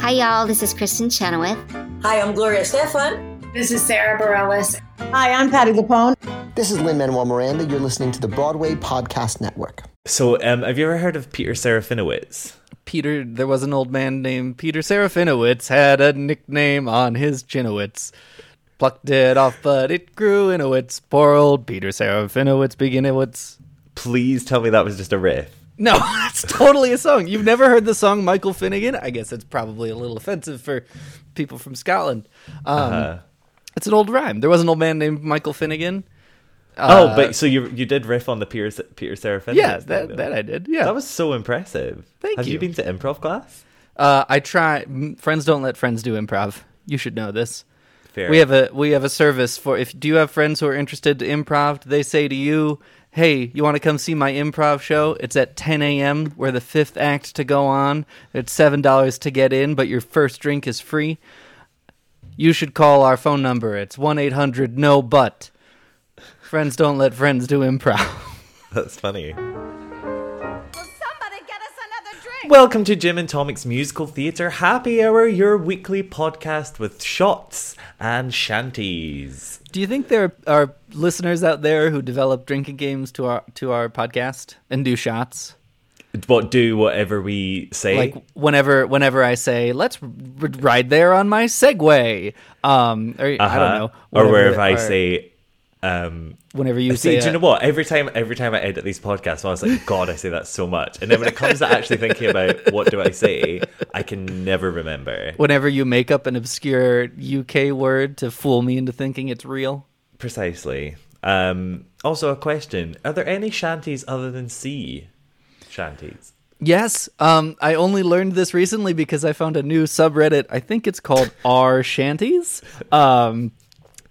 Hi, y'all. This is Kristin Chenoweth. Hi, I'm Gloria Estefan. This is Sara Bareilles. Hi, I'm Patti LuPone. This is Lin-Manuel Miranda. You're listening to the Broadway Podcast Network. So, um, have you ever heard of Peter Serafinowicz? Peter, there was an old man named Peter Serafinowicz, had a nickname on his chinowitz. Plucked it off, but it grew in a wits. Poor old Peter Serafinowicz, beginnowitz. Please tell me that was just a riff. No, it's totally a song. You've never heard the song Michael Finnegan? I guess it's probably a little offensive for people from Scotland. Um, Uh, It's an old rhyme. There was an old man named Michael Finnegan. oh, Uh, but so you you did riff on the Peter Peter Serafinowicz? yeah, that though. that I did. Yeah, That was so impressive. Thank have you. Have you. been to improv class? Uh, I try. Friends don't let friends do improv. You should know this. Fair. We have a we have a service for if do you have friends who are interested to improv? They say to you, "Hey, you want to come see my improv show? It's at 10 a.m. We're the fifth act to go on. It's seven dollars to get in, but your first drink is free. You should call our phone number. It's one eight hundred no but. Friends don't let friends do improv. That's funny. Welcome to Jim and Tonic's Musical Theatre Happy Hour, your weekly podcast with shots and shanties. Do you think there are listeners out there who develop drinking games to our to our podcast and do shots? What do whatever we say? like whenever whenever I say let's r- ride there on my Segway, um, or I Uh-huh. don't know, or wherever I say, um, whenever you see, say, do you know what? Every time, every time I edit these podcasts, I was like, God, I say that so much. And then when it comes to actually thinking about what do I say, I can never remember. whenever you make up an obscure UK word to fool me into thinking it's real. Precisely. Um, also, a question: Are there any shanties other than sea shanties? Yes, um, I only learned this recently because I found a new subreddit. I think it's called R Shanties. Um,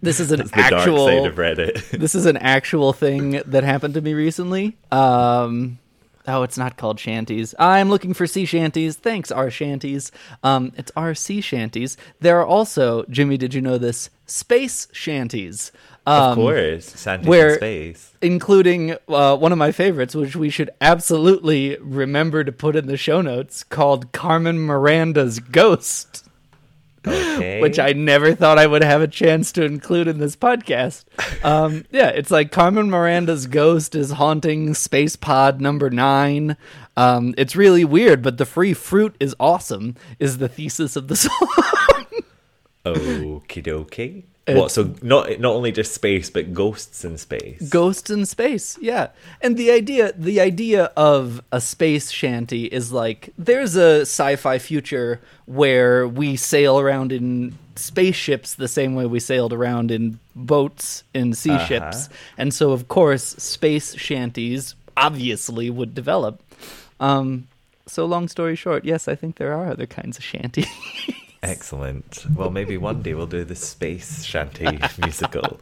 this is an actual. dark side of Reddit. this is an actual thing that happened to me recently. Um, oh, it's not called shanties. I'm looking for sea shanties. Thanks, our shanties. Um, it's our sea shanties. There are also, Jimmy, did you know this? Space shanties. Um, of course, shanties where- in space. including uh, one of my favorites, which we should absolutely remember to put in the show notes, called Carmen Miranda's Ghost Okay. which I never thought I would have a chance to include in this podcast. Um, yeah, it's like Carmen Miranda's ghost is haunting space pod number nine. Um, it's really weird, but the free fruit is awesome. Is the thesis of the song? Okie dokie. What? So not not only just space, but ghosts in space. Ghosts in space, yeah. And the idea, the idea of a space shanty is like there's a sci-fi future where we sail around in spaceships the same way we sailed around in boats in sea Uh-huh. ships, and so of course space shanties obviously would develop. Um, so long story short, yes, I think there are other kinds of shanties. Excellent. Well, maybe one day we'll do the space shanty musical.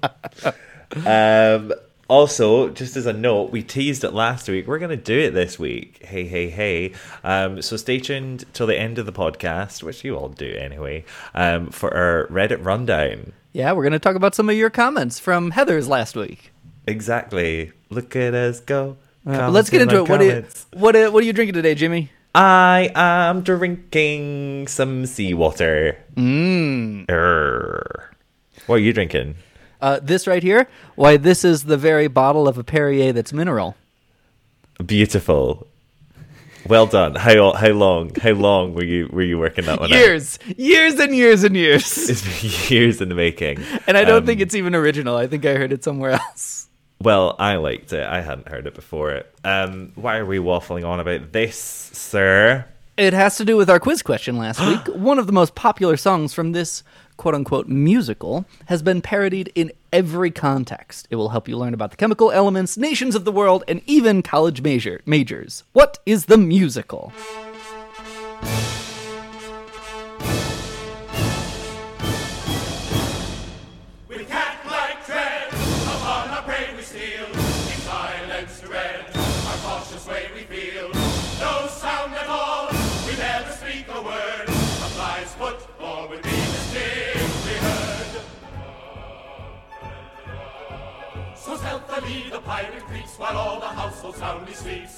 Um, also, just as a note, we teased it last week. We're going to do it this week. Hey, hey, hey. Um, so stay tuned till the end of the podcast, which you all do anyway, um, for our Reddit rundown. yeah, we're gonna talk about some of your comments from Heathers last week. Exactly. Look at us go. Uh, let's get into it. What, do you, what, uh, what are you drinking today, Jimmy? I am drinking some seawater. Mmm. Err. What are you drinking? Uh, this right here, why, this is the very bottle of a Perrier that's mineral. Beautiful. Well done. How how long? How long were you were you working that one out? Years, years and years and years. It's been years in the making. And I don't Um, think it's even original. I think I heard it somewhere else. Well, I liked it. I hadn't heard it before. Um, why are we waffling on about this, sir? It has to do with our quiz question last week. One of the most popular songs from this quote unquote musical has been parodied in every context. It will help you learn about the chemical elements, nations of the world, and even college major majors. What is the musical? Stealthily the pirate creeps while all the household soundly sleeps.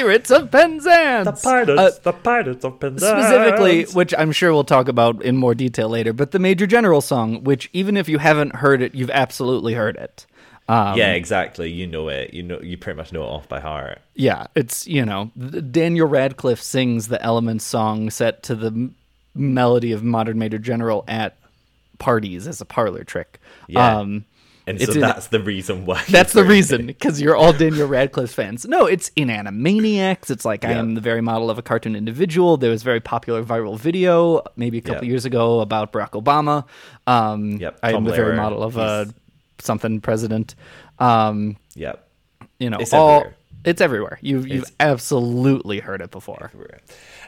Pirates of Penzance. The pirates, Uh, the pirates of Penzance. specifically, which I'm sure we'll talk about in more detail later, but the Major General song, which even if you haven't heard it, you've absolutely heard it. Um, yeah, exactly. You know it. You know. You pretty much know it off by heart. Yeah, it's you know Daniel Radcliffe sings the Elements song set to the m- melody of Modern Major General at parties as a parlor trick. Yeah. Um, And It's so in- that's the reason why. that's the reason because you're all Daniel Radcliffe fans. No, it's in Animaniacs. It's like I am the very model of a cartoon individual. There was a very popular viral video maybe a couple Yeah. years ago about Barack Obama. Um, Yep, I am the very model of a He's- something president. Um, Yep. you know, It's all everywhere. it's everywhere. You've you've It's- absolutely heard it before.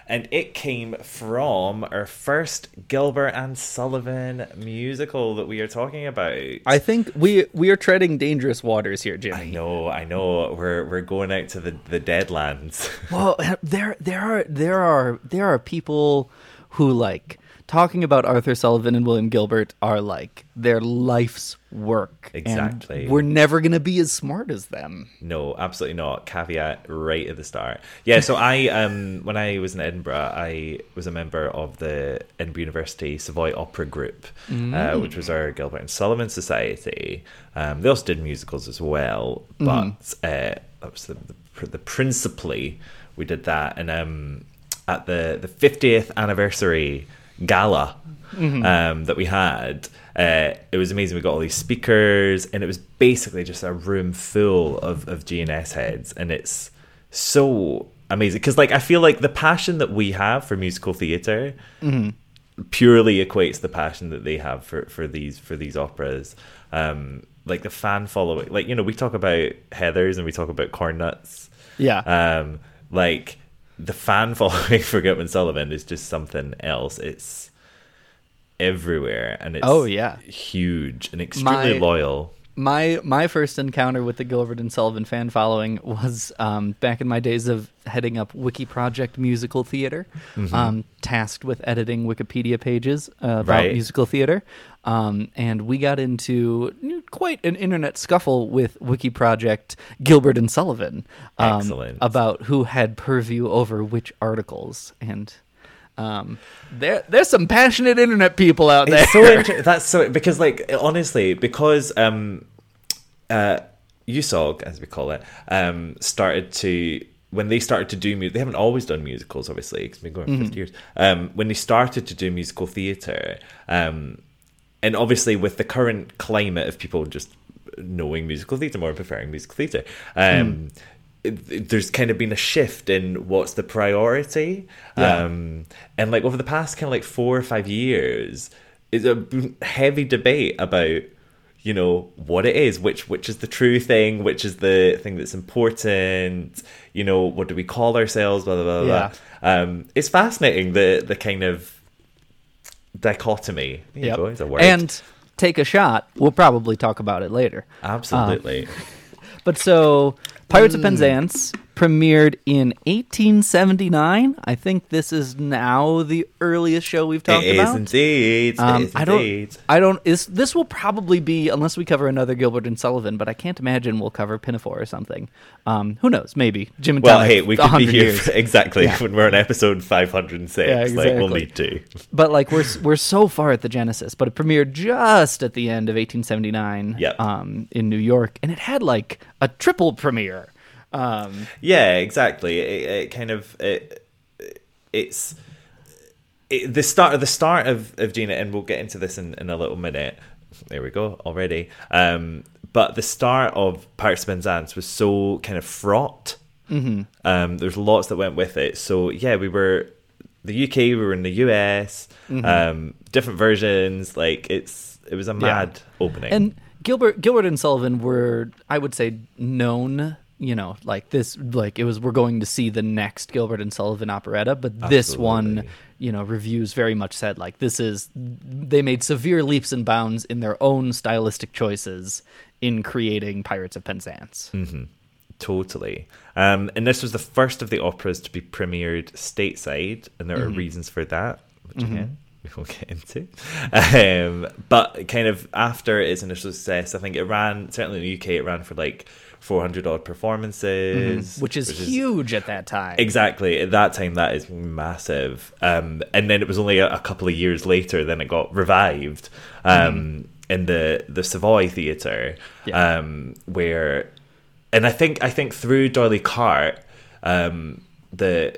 And it came from our first Gilbert and Sullivan musical that we are talking about. I think we we are treading dangerous waters here, Jimmy. I know, I know. We're we're going out to the the Deadlands. Well, there there are there are there are people who like talking about Arthur Sullivan and William Gilbert are like their life's work. Exactly. we're never gonna be as smart as them. No, absolutely not. Caveat right at the start. Yeah, so I um when I was in Edinburgh, I was a member of the Edinburgh University Savoy Opera Group, uh, which was our Gilbert and Sullivan Society. Um, they also did musicals as well, but uh, that was the, the, the principally we did that, and um at the the fiftieth anniversary gala um, that we had. Uh, it was amazing. We got all these speakers, and it was basically just a room full of of GNS heads, and it's so amazing because, like, I feel like the passion that we have for musical theater purely equates the passion that they have for for these for these operas. Um, like the fan following, like you know, we talk about Heathers and we talk about Corn Nuts. Yeah. Um, like the fan following for Gilbert and Sullivan is just something else. It's everywhere and it's Oh, yeah. huge and extremely My- loyal. my my first encounter with the Gilbert and Sullivan fan following was um, back in my days of heading up Wiki Project Musical Theater, Mm-hmm. um, tasked with editing Wikipedia pages uh, about Right. musical theater, um, and we got into quite an internet scuffle with Wiki Project Gilbert and Sullivan um, about who had purview over which articles and. Um, there, there's some passionate internet people out there. It's so inter- that's so because like honestly because um uh USOG as we call it um started to when they started to do music they haven't always done musicals obviously it's been going for 50 years um when they started to do musical theater um and obviously with the current climate of people just knowing musical theater more and preferring musical theater um it- there's kind of been a shift in what's the priority Yeah. um and like over the past kind of like four or five years it's a heavy debate about you know what it is which which is the true thing which is the thing that's important you know what do we call ourselves blah blah blah, blah. Yeah. um it's fascinating the the kind of dichotomy there you Yep. go, a word. And take a shot. We'll probably talk about it later. absolutely But so, Pirates Hmm. of Penzance premiered in 1879. I think this is now the earliest show we've talked it is about. indeed Um, it is I don't. indeed. I don't. Is this will probably be unless we cover another Gilbert and Sullivan, but I can't imagine we'll cover Pinafore or something. Um, who knows? Maybe Jim and Well, Tom. hey, we could be here for- exactly Yeah. when we're on episode 506. Yeah, Like, we'll need to. but like we're we're so far at the genesis, but it premiered just at the end of 1879 Yep. um, in New York, and it had like a triple premiere. Um, Yeah, exactly. It, it kind of it, it's it, the start of the start of of Gina, and we'll get into this in, in a little minute. There we go already. Um, but the start of of Penzance was so kind of fraught. Mm-hmm. Um, there's lots that went with it. So yeah, we were the UK, we were in the US, Mm-hmm. um, different versions. Like it's it was a mad opening. and Gilbert Gilbert and Sullivan were, I would say, known. You know, like this, like it was. We're going to see the next Gilbert and Sullivan operetta, but this one, you know, reviews very much said like this is. They made severe leaps and bounds in their own stylistic choices in creating Pirates of Penzance. Mm-hmm. Totally. Um, and this was the first of the operas to be premiered stateside, and there are Mm-hmm. reasons for that, which again, we will get into. Um, but kind of after its initial success, I think it ran, certainly in the UK, it ran for like 400 odd performances, which is huge at that time. Exactly. At that time, that is massive. Um, and then it was only a, a couple of years later, then it got revived um, in the the Savoy Theatre, Yeah. um, where, and I think I think through D'Oyly Carte, um, the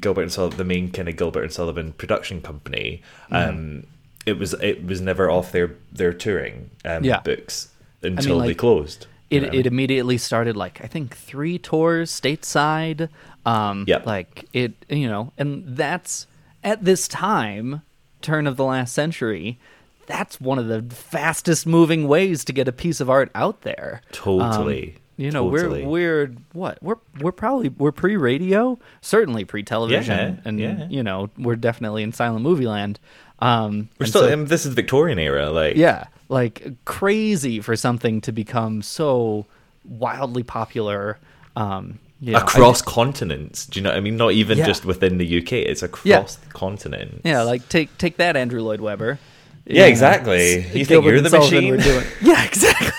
Gilbert and Sullivan, the main kind of Gilbert and Sullivan production company, um, it was it was never off their their touring um, Yeah. books until they like, closed. It, it immediately started like I think three tours stateside. Um, Yep. like it, you know, and that's at this time, turn of the last century. That's one of the fastest moving ways to get a piece of art out there. Totally. Um, you know, Totally. we're we're what we're we're probably we're pre radio, certainly pre television, Yeah, and yeah. you know we're definitely in silent movie land. Um, We're still. so- and this is Victorian era, like yeah, like crazy for something to become so wildly popular. Um, you know, I- across continents. Do you know what I mean? Not even Yeah. just within the UK. It's across Yeah. the continent. yeah, like take take that, Andrew Lloyd Webber. Yeah, exactly. You think you're the Sullivan machine? were doing- yeah, exactly.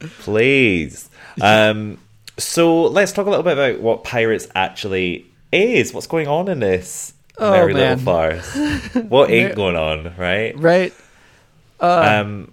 Please. Um, so let's talk a little bit about what Pirates actually is. What's going on in this Oh, merry man. little farce? What ain't going on, right? Right. Um,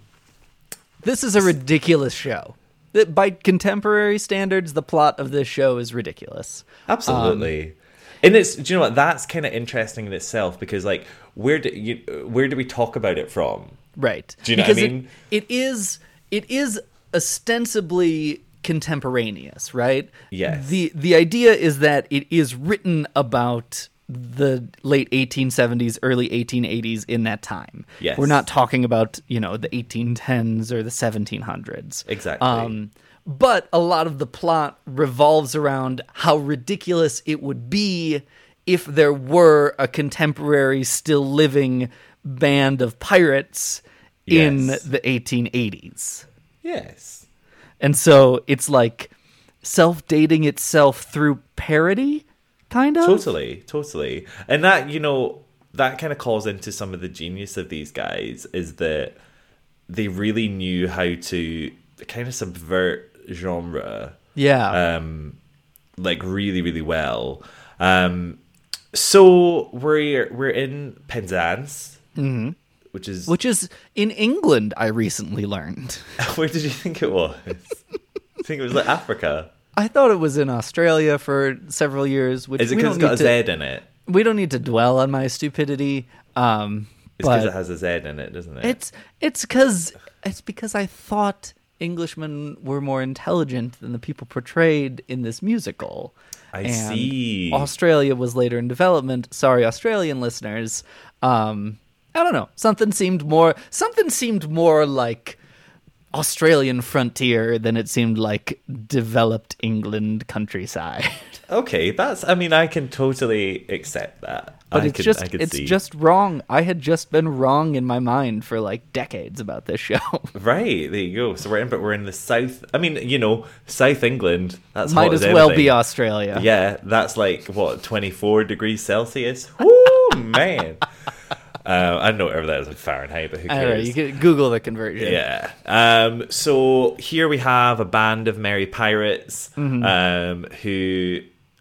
This is a ridiculous show. That by contemporary standards, the plot of this show is ridiculous. absolutely. and it's do you know what? That's kind of interesting in itself because like where do you where do we talk about it from? Right. Do you know what I mean? It, it is it is ostensibly contemporaneous, right? Yes. The the idea is that it is written about the late 1870s, early 1880s in that time. Yes. We're not talking about, you know, the 1810s or the 1700s. Exactly. Um but a lot of the plot revolves around how ridiculous it would be if there were a contemporary, still living band of pirates in Yes. the 1880s. Yes. And so it's like self dating itself through parody, kind of. Totally, totally. And that, you know, that kind of calls into some of the genius of these guys is that they really knew how to kind of subvert genre Yeah. um like really really well. Um so we're we're in Penzance, which is Which is in England, I recently learned. where did you think it was? I think it was like Africa. I thought it was in Australia for several years. Which Is it because it's got a Z to, in it? We don't need to dwell on my stupidity. Um, It's because it has a Z in it, doesn't it? It's it's because it's because I thought Englishmen were more intelligent than the people portrayed in this musical. I And see. Australia was later in development. Sorry, Australian listeners. Um, I don't know. Something seemed more. Something seemed more like Australian frontier than it seemed like developed England countryside. Okay, that's. I mean, I can totally accept that. But I it's could, just it's see. just wrong. I had just been wrong in my mind for like decades about this show. right. There you go. So we're in, but we're in the south. I mean, you know, South England. That's Might as as well be Australia. Yeah, that's like what twenty four degrees Celsius. Woo, man. Uh, I don't know whatever that is in Fahrenheit, but who cares? right, you can Google the conversion. Yeah. Um, so here we have a band of merry pirates Mm-hmm. um, who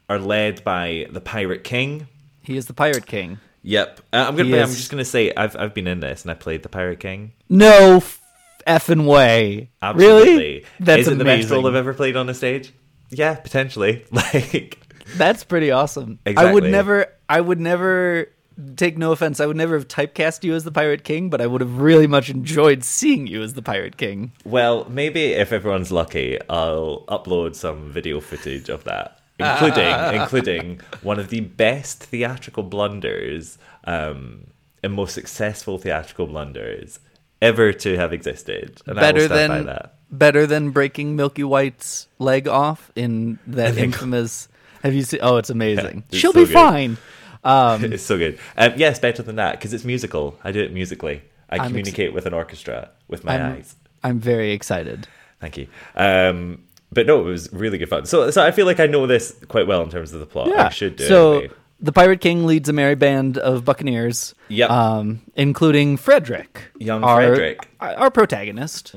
are led by the Pirate King. He is the Pirate King. Yep. Uh, I'm gonna. He I'm just gonna say I've I've been in this and I played the Pirate King. No f- effing way. Absolutely. Really? That's Is it the best role. I've ever played on a stage? Yeah, potentially. Like, That's pretty awesome. I would never. I would never. Take no offense. I would never have typecast you as the Pirate King, but I would have really much enjoyed seeing you as the Pirate King. well, maybe if everyone's lucky, I'll upload some video footage of that, including including one of the best theatrical blunders um, and most successful theatrical blunders ever to have existed. And better than that. better than breaking Milky White's leg off in that infamous. Have you seen? Oh, it's amazing. it's She'll so be good. fine. Um, It's so good. Um, yes, better than that because it's musical. I do it musically. I ex- communicate with an orchestra with my I'm, eyes. I'm very excited. Thank you. Um, but no, it was really good fun. So, so I feel like I know this quite well in terms of the plot. I should do. So anyway. the Pirate King leads a merry band of buccaneers. Yep. Um, including Frederick, Young our, Frederick. our protagonist.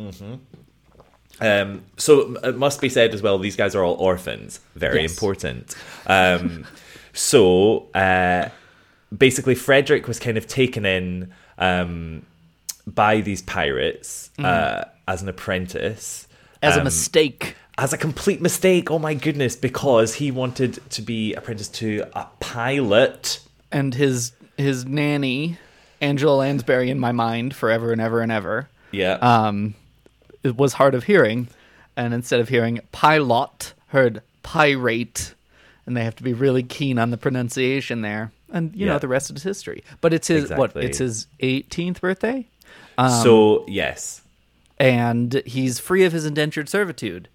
Um, so it must be said as well, these guys are all orphans. Very Yes. important. Um, so uh, basically, Frederick was kind of taken in um, by these pirates uh, as an apprentice. As a um, mistake. as a complete mistake. Oh my goodness! Because he wanted to be apprenticed to a pilot. And his his nanny, Angela Lansbury in my mind forever and ever and ever. Yeah. um, it was hard of hearing, and instead of hearing pilot, heard pirate, and they have to be really keen on the pronunciation there. And you know the rest is history. But it's his what? It's his 18th birthday, so yes, and he's free of his indentured servitude,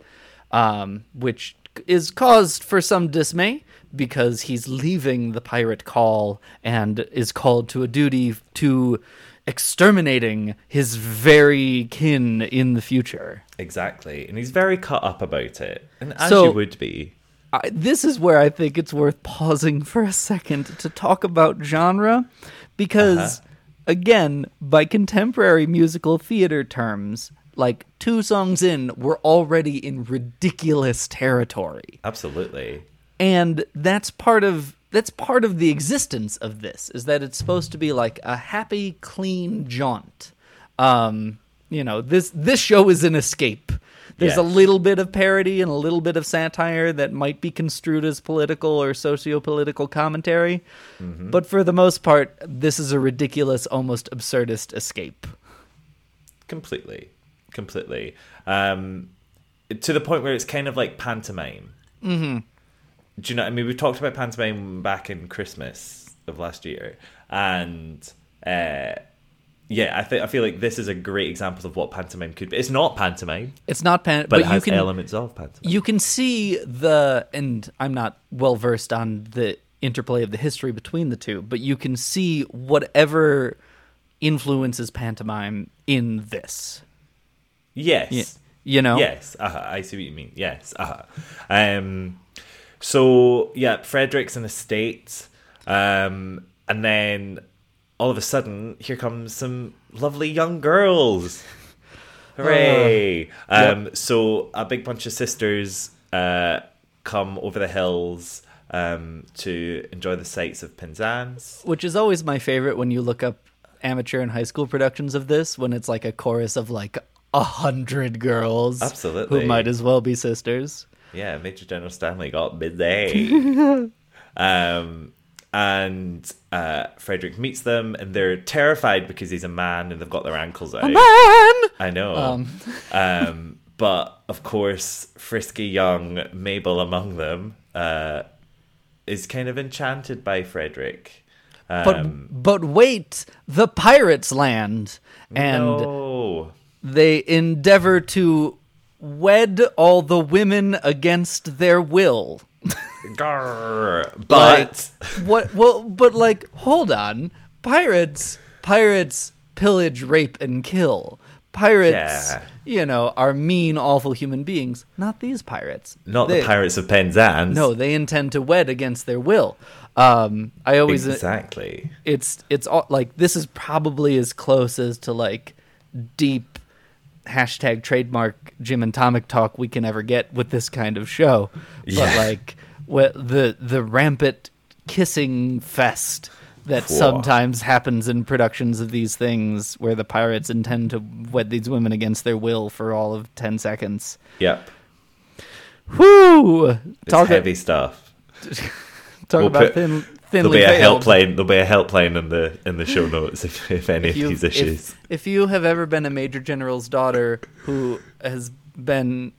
um, which is caused for some dismay because he's leaving the pirate call and is called to a duty to exterminating his very kin in the future. exactly, and he's very cut up about it, and as So- you would be. I, this is where I think it's worth pausing for a second to talk about genre because again by contemporary musical theater terms like two songs in we're already in ridiculous territory. Absolutely. and that's part of that's part of the existence of this is that it's supposed to be like a happy clean jaunt. Um you know this this show is an escape there's a little bit of parody and a little bit of satire that might be construed as political or socio-political commentary. But for the most part this is a ridiculous almost absurdist escape. Completely. Completely. Um to the point where it's kind of like pantomime. Mm-hmm. do you know i mean we talked about pantomime back in christmas of last year. And uh yeah i think i feel like this is a great example of what pantomime could be. It's not pantomime. It's not pan but, but, it you has can elements of pantomime. you can see the and i'm not well versed on the interplay of the history between the two but you can see whatever influences pantomime in this. Yes. You know? Yes, uh I see what you mean. Yes, uh um, so yeah, Frederick's in state, um, and then all of a sudden, here comes some lovely young girls. Hooray! um, So a big bunch of sisters uh, come over the hills um, to enjoy the sights of Penzance. which is always my favorite when you look up amateur and high school productions of this when it's like a chorus of like a hundred girls Absolutely. who might as well be sisters Yeah, Major General Stanley got busy. um, and uh, Frederick meets them, and they're terrified because he's a man and they've got their ankles out. A man I know. Um, but of course, frisky young Mabel among them uh, is kind of enchanted by Frederick. but Um, but wait the pirates land and no. they endeavor to wed all the women against their will. Grr. But what? Well, but like, hold on, pirates, pirates pillage, rape, and kill. Pirates, Yeah. you know, are mean, awful human beings. Not these pirates. not They- the Pirates of Penzance. No, they intend to wed against their will. Um, I always exactly. it's it's all, like this is probably as close as to like deep hashtag trademark Jim and Tonic talk we can ever get with this kind of show. But Yeah. like what the the rampant kissing fest that Whoa. sometimes happens in productions of these things where the pirates intend to wed these women against their will for all of 10 seconds. Yep. Whoo! It's Talk, heavy stuff. talk We'll about put- thin, There'll be a veiled. helpline. There'll be a helpline in the in the show notes if, if any of you- these if- issues. If, you have ever been a major general's daughter who has been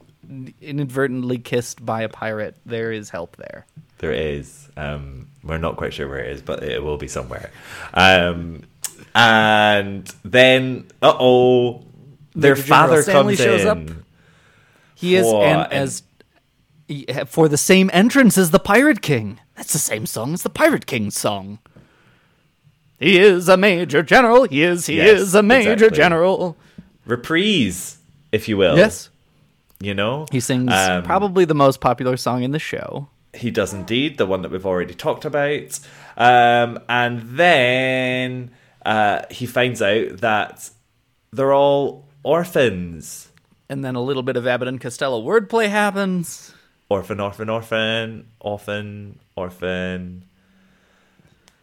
inadvertently kissed by a pirate, there is help there. There is. Um, we're not quite sure where it is, but it will be somewhere. Um, and then, uh oh, their Major General father Stanley comes shows in. up. He is Whoa, and and- as for the same entrance as the Pirate King. That's the same song as the Pirate King's song. He is a major general. He is. He Yes, is a major exactly. general. reprise, if you will. Yes, You know, he sings Um, probably the most popular song in the show. He does indeed, the one that we've already talked about. Um, and then uh, he finds out that they're all orphans. and then a little bit of Abbott and Costello wordplay happens. orphan, orphan, orphan, orphan, orphan.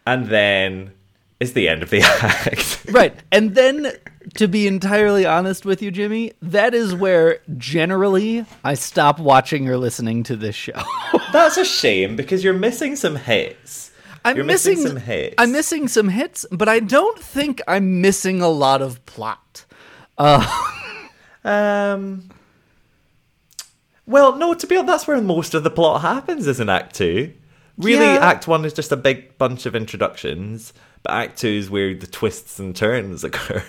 And then it's the end of the act. Right. And then, to be entirely honest with you, Jimmy, that is where generally I stop watching or listening to this show. That's a shame because you're missing some hits. I'm You're missing, missing some hits. I'm missing some hits, but I don't think I'm missing a lot of plot. Um. Well, no. To be honest, that's where most of the plot happens, is in Act Two. Really, Yeah. Act One is just a big bunch of introductions, but Act Two is where the twists and turns occur.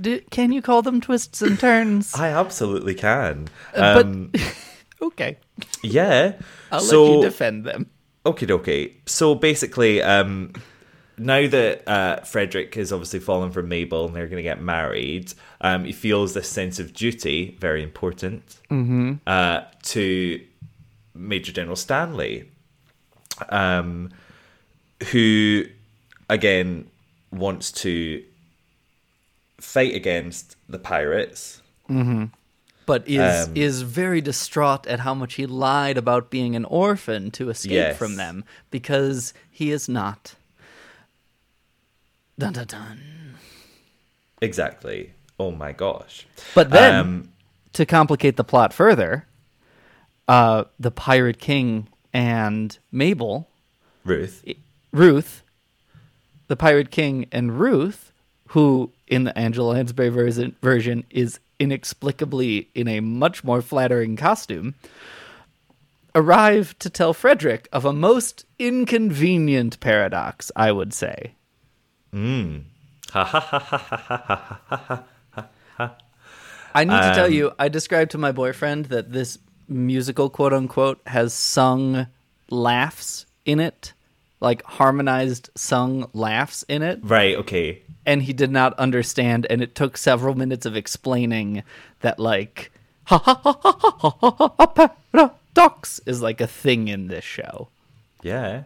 D- can you call them twists and turns? I absolutely can. Uh, but- Um, okay. yeah. I'll so, let you defend them. Okay, okay. So basically, um, now that uh, Frederick has obviously fallen for Mabel and they're going to get married, um, he feels this sense of duty, very important, uh, to Major General Stanley, um, who, again, wants to fight against the pirates. But is Um, is very distraught at how much he lied about being an orphan to escape Yes. from them because he is not. Dun dun dun. Exactly. Oh my gosh. But then, Um, to complicate the plot further, uh, the Pirate King and Mabel, Ruth. Ruth, the Pirate King and Ruth, who in the Angela Lansbury version, version is inexplicably in a much more flattering costume, arrive to tell Frederick of a most inconvenient paradox, I would say. I need to tell you, I described to my boyfriend that this musical, quote unquote, has sung laughs in it, like harmonized sung laughs in it. Right, okay. And he did not understand and it took several minutes of explaining that like ha ha ha ha ha ha ha paradox is like a thing in this show. Yeah.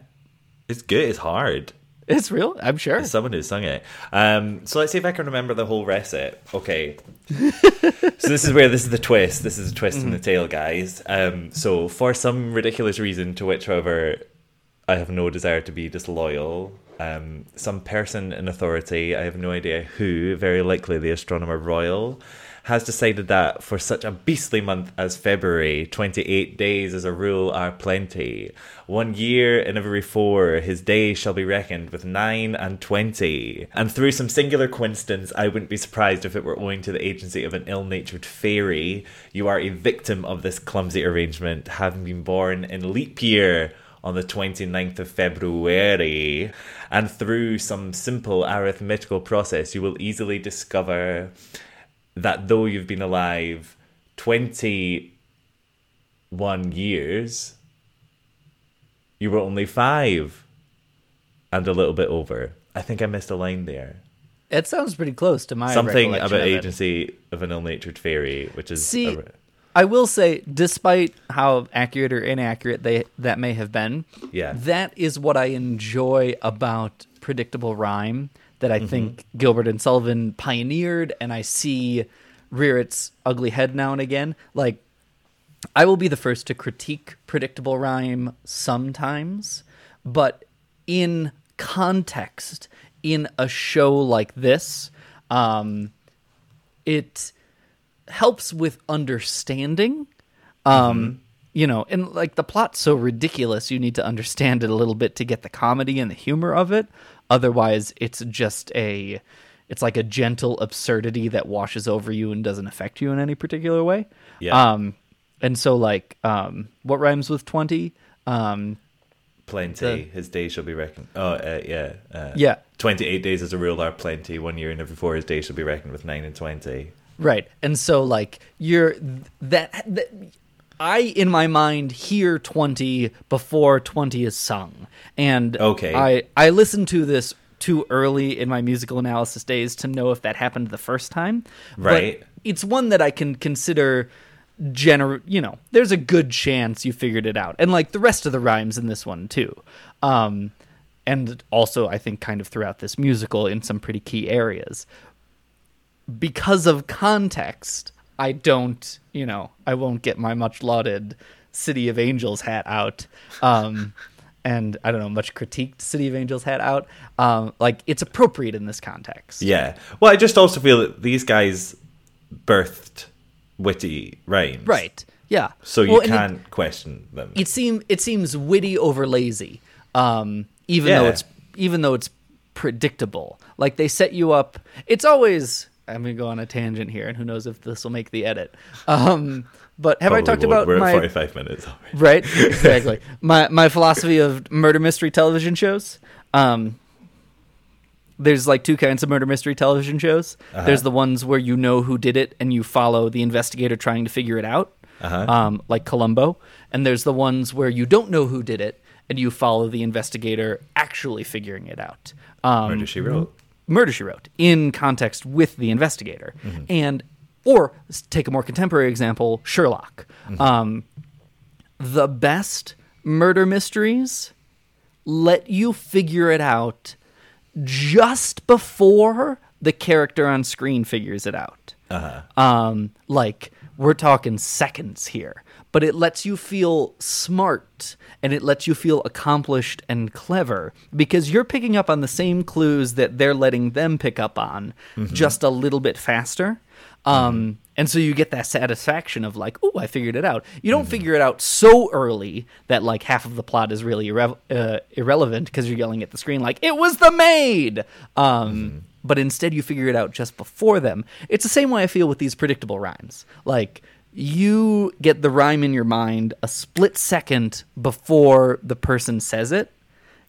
It's good, it's hard. It's real, I'm sure. It's someone who sung it. Um, so let's see if I can remember the whole recit. Okay. so this is where this is the twist. This is a twist mm. in the tale, guys. Um, so for some ridiculous reason to which, however, I have no desire to be disloyal, um, some person in authority, I have no idea who, very likely the astronomer royal, has decided that for such a beastly month as February, 28 days as a rule are plenty. One year in every four, his days shall be reckoned with nine and twenty. And through some singular coincidence, I wouldn't be surprised if it were owing to the agency of an ill natured fairy. You are a victim of this clumsy arrangement, having been born in leap year on the 29th of February. And through some simple arithmetical process, you will easily discover that though you've been alive 21 years, you were only five and a little bit over. I think I missed a line there. It sounds pretty close to my Something about of agency of an ill-natured fairy, which is See, a- I will say, despite how accurate or inaccurate they that may have been, Yeah. that is what I enjoy about predictable rhyme that Mm-hmm. I think Gilbert and Sullivan pioneered, and I see rear its ugly head now and again. Like, I will be the first to critique predictable rhyme sometimes, but in context, in a show like this, um, it helps with understanding. Um, you know, and like the plot's so ridiculous, you need to understand it a little bit to get the comedy and the humor of it. Otherwise, it's just a it's like a gentle absurdity that washes over you and doesn't affect you in any particular way. Yeah. Um and so like um what rhymes with 20? Um plenty. the- His days shall be reckoned. Oh, uh, yeah. Uh, yeah. 28 days as a rule are plenty. One year in every four, his days shall be reckoned with nine and 20. Right. And so like you're that, that I in my mind hear 20 before 20 is sung. And Okay. I I listened to this too early in my musical analysis days to know if that happened the first time. But Right. it's one that I can consider gener you know, there's a good chance you figured it out. And like the rest of the rhymes in this one too. Um and also I think kind of throughout this musical in some pretty key areas because of context, I don't, you know, I won't get my much lauded City of Angels hat out. Um, and I don't know, much critiqued City of Angels hat out. Um, like it's appropriate in this context. Yeah. Well, I just also feel that these guys birthed witty rhymes. Right. Yeah. So you Well, can't question them. it seem it seems witty over lazy um even though it's even though it's predictable like they set you up it's always i'm gonna go on a tangent here and who knows if this will make the edit um but have i talked about We're my at 45 minutes already. right exactly my my philosophy of murder mystery television shows um there's like two kinds of murder mystery television shows Uh-huh. there's the ones where you know who did it and you follow the investigator trying to figure it out Uh-huh. um, like columbo and there's the ones where you don't know who did it and you follow the investigator actually figuring it out um, Murder, She Wrote. Murder She Wrote in context with the investigator, and or take a more contemporary example, Sherlock. Um, the best murder mysteries let you figure it out just before the character on screen figures it out. Um, like we're talking seconds here, but it lets you feel smart and it lets you feel accomplished and clever because you're picking up on the same clues that they're letting them pick up on just a little bit faster. Um, and so you get that satisfaction of like, oh, I figured it out. You don't figure it out so early that like half of the plot is really irre- uh, irrelevant because you're yelling at the screen like, it was the maid. Um, But instead, you figure it out just before them. It's the same way I feel with these predictable rhymes. Like, you get the rhyme in your mind a split second before the person says it,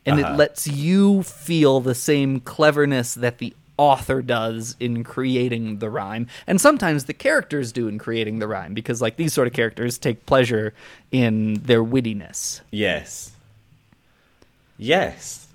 and it lets you feel the same cleverness that the author does in creating the rhyme and sometimes the characters do in creating the rhyme because like these sort of characters take pleasure in their wittiness Yes. Yes.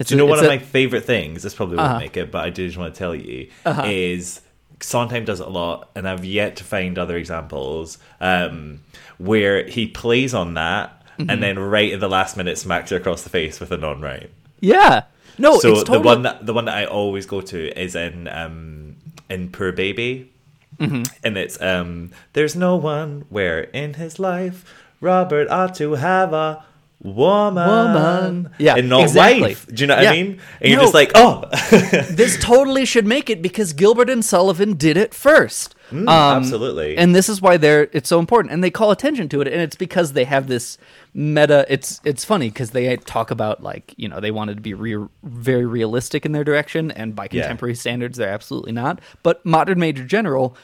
it's Do you know a- one of a- my favorite things? This probably won't Uh-huh. make it, but I do just want to tell you is Sondheim does it a lot, and I've yet to find other examples um, where he plays on that Mm-hmm. and then right at the last minute smacks you across the face with a non-right. yeah no so it's the one that the one that I always go to is in um, in Poor Baby, Mm-hmm. and it's um, there's no one where in his life Robert ought to have a woman, Woman. Yeah, and not exactly. wife. Do you know what Yeah. I mean? And you're No. just like, oh, this totally should make it because Gilbert and Sullivan did it first. Um, absolutely. And this is why they're it's so important and they call attention to it and it's because they have this meta it's it's funny because they talk about like, you know, they wanted to be re- very realistic in their direction and by Yeah. contemporary standards they're absolutely not. But Modern Major General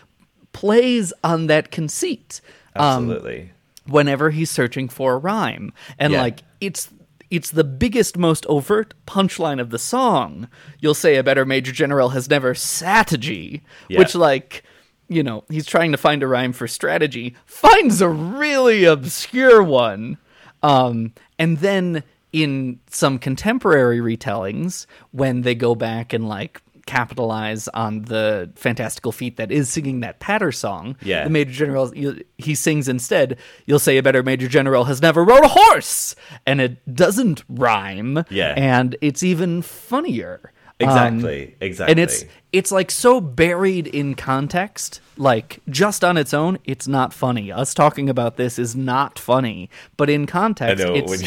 plays on that conceit. Um, absolutely. Whenever he's searching for a rhyme and Yeah. like it's it's the biggest most overt punchline of the song you'll say a better major general has never strategy Yeah. which like you know he's trying to find a rhyme for strategy finds a really obscure one um and then in some contemporary retellings when they go back and like capitalize on the fantastical feat that is singing that patter song Yeah. the major general he sings instead you'll say a better major general has never rode a horse and it doesn't rhyme Yeah. and it's even funnier Um, Exactly. exactly. and it's it's like so buried in context like just on its own it's not funny us talking about this is not funny but in context know it's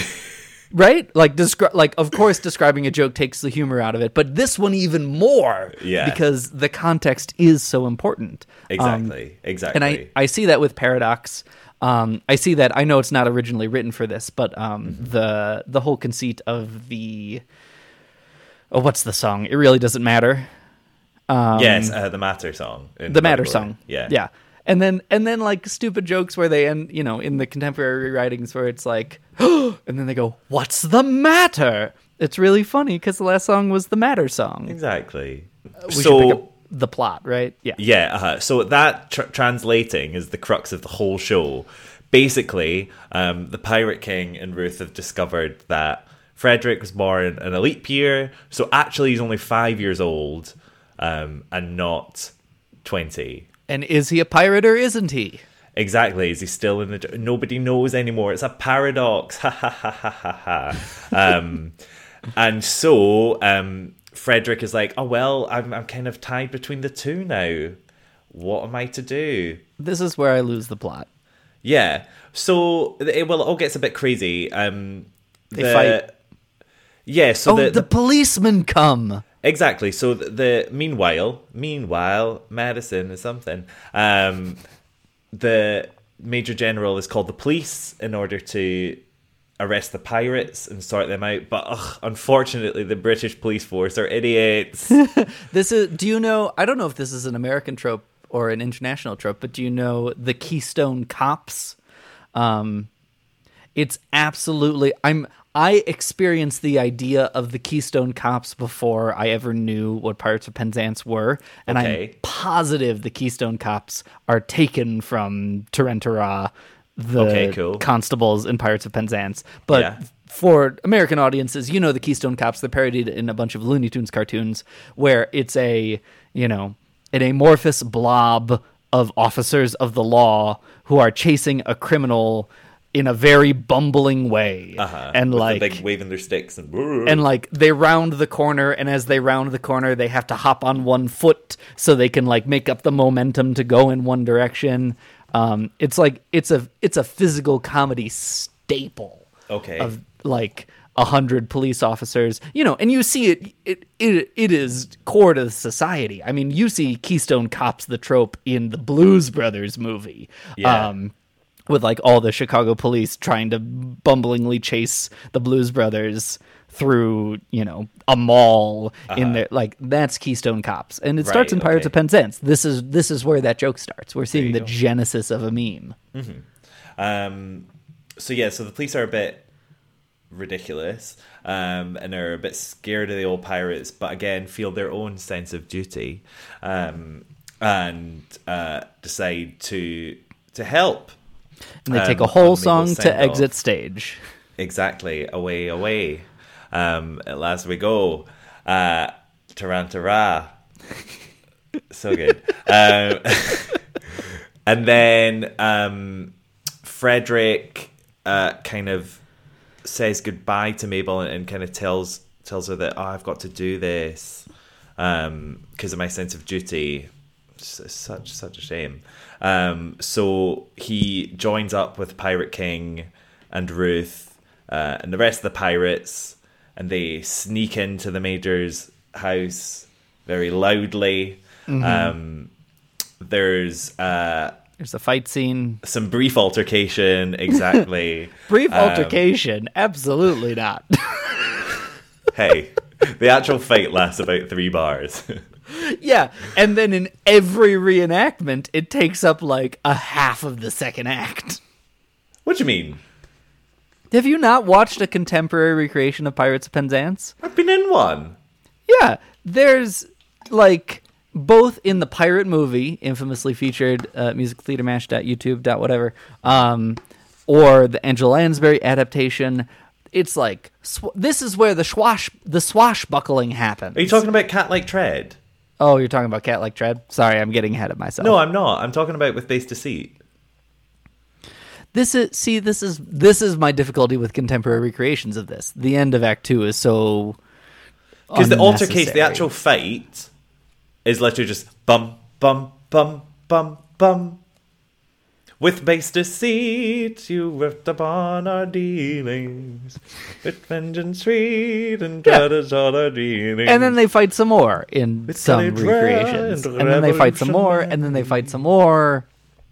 right like descri- like of course describing a joke takes the humor out of it but this one even more Yeah. because the context is so important Um, exactly. exactly. and I, I see that with paradox um, I see that I know it's not originally written for this, but um, Mm-hmm. the the whole conceit of the oh, what's the song? It really doesn't matter. yes, uh, the Matter song. um, The matter song, Yeah. yeah. And then and then like stupid jokes where they end, you know, in the contemporary writings where it's like, and then they go, "What's the matter?" It's really funny because the last song was the matter song. Exactly. We so should pick up the plot, right? Yeah. Yeah, uh, so that tr- translating is the crux of the whole show. Basically, um, the Pirate King and Ruth have discovered that Frederick was born in a leap year, so actually he's only five years old um, and not 20. And is he a pirate or isn't he? Exactly. Is he still in the? Nobody knows anymore. It's a paradox. Ha ha ha ha ha ha. Um, and so um, Frederick is like, oh well, I'm I'm kind of tied between the two now. what am I to do? This is where I lose the plot. Yeah. So it well, it all gets a bit crazy. Um, They the- fight. Yeah. So oh, the, the, policemen come. Exactly. So the, meanwhile, meanwhile, Madison is something. Um, the major general is called the police in order to arrest the pirates and sort them out. But ugh, unfortunately, the British police force are idiots. This is. Do you know? I don't know if this is an American trope or an international trope, but do you know the Keystone Cops? Um, it's absolutely. I'm. I experienced the idea of the Keystone Cops before I ever knew what Pirates of Penzance were, and Okay. I'm positive the Keystone Cops are taken from Tarantara, the Okay, cool. constables in Pirates of Penzance. But Yeah. for American audiences, you know the Keystone Cops. They're parodied in a bunch of Looney Tunes cartoons where it's a you know an amorphous blob of officers of the law who are chasing a criminal in a very bumbling way, Uh-huh. and With them like waving their sticks and and like they round the corner and as they round the corner they have to hop on one foot so they can like make up the momentum to go in one direction um it's like it's a it's a physical comedy staple Okay. of like a hundred police officers you know and you see it it it, it is core to society i mean you see keystone cops the trope in the blues brothers movie Yeah. um with like all the Chicago police trying to bumblingly chase the Blues Brothers through, you know, a mall in there. Like that's Keystone Cops, and it starts Uh-huh. In Pirates okay. of Penzance. This is this is where that joke starts. We're seeing the go. genesis of a meme. Um, so yeah, so the police are a bit ridiculous, um, and are a bit scared of the old pirates, but again feel their own sense of duty, um, and uh, decide to to help. And they take Um, a whole and they go song to off. exit stage. Exactly, away, away. Um, at last we go. Uh, Tarantara. so good. Um, and then um, Frederick uh, kind of says goodbye to Mabel and, and kind of tells tells her that oh, I've got to do this because of my sense of duty. It's it's such such a shame. Um, so he joins up with Pirate King and Ruth uh, and the rest of the pirates, and they sneak into the Major's house very loudly. Um, there's uh, There's a fight scene. some brief altercation, exactly. Brief Um, altercation. Absolutely not. hey, the actual fight lasts about three bars. yeah. And then in every reenactment, it takes up like a half of the second act. what do you mean? Have you not watched a contemporary recreation of Pirates of Penzance? I've been in one. Yeah, there's like both in the pirate movie, infamously featured uh, music theater mash YouTube dot whatever, um, or the Angela Lansbury adaptation. It's like sw- this is where the swash the swashbuckling happens. Are you talking about Cat Like Tread? Oh, you're talking about Cat Like Tread. Sorry, I'm getting ahead of myself. No, I'm not. I'm talking about with Base Deceit. this is see this is this is my difficulty with contemporary recreations of this. The end of Act Two is so Because the altar case, the actual fight, is literally just bum, bum, bum, bum, bum. With base deceit, you ripped upon our dealings. With vengeance sweet and dread all our dealings. and then they fight some more in With some recreations, and and then they fight some more, and then they fight some more,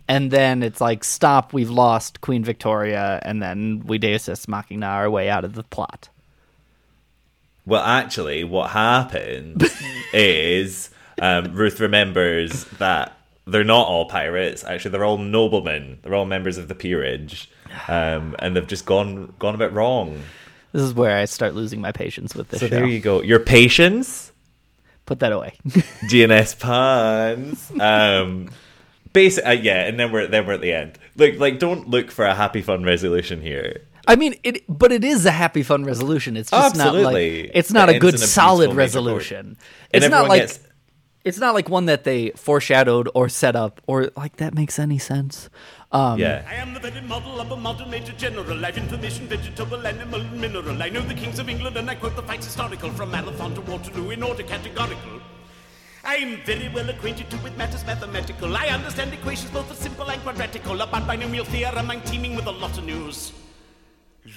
and then it's like, stop, we've lost Queen Victoria, and then we Deus Ex Machina our way out of the plot. Well, actually, what happened is um, Ruth remembers that they're not all pirates. Actually, they're all noblemen. They're all members of the peerage, um, and they've just gone gone a bit wrong. This is where I start losing my patience with this So show. there you go. Your patience, Put that away. GNS puns. Um, basic, uh, yeah, and then we're then we're at the end. Like like, don't look for a happy fun resolution here. I mean, it, but it is a happy, fun resolution. It's just not like it's not It a good, solid resolution. And It's not like gets- it's not like one that they foreshadowed or set up or like that makes any sense. Um, Yeah, I am the very model of a modern major general. I've information, vegetable, animal, and mineral. I know the kings of England and I quote the facts historical from Marathon to Waterloo in order categorical. I'm very well acquainted too with matters mathematical. I understand equations both for simple and quadratical. About binomial theorem, I'm teeming with a lot of news.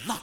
Lot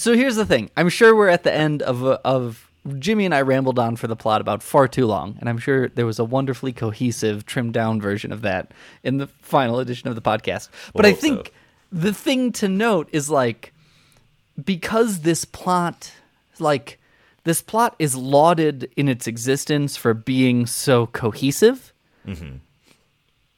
so here's the thing. I'm sure we're at the end of of Jimmy and I rambled on for the plot about far too long, and I'm sure there was a wonderfully cohesive, trimmed down version of that in the final edition of the podcast. But I hope so. think the thing to note is like because this plot, like this plot, is lauded in its existence for being so cohesive. Mm-hmm.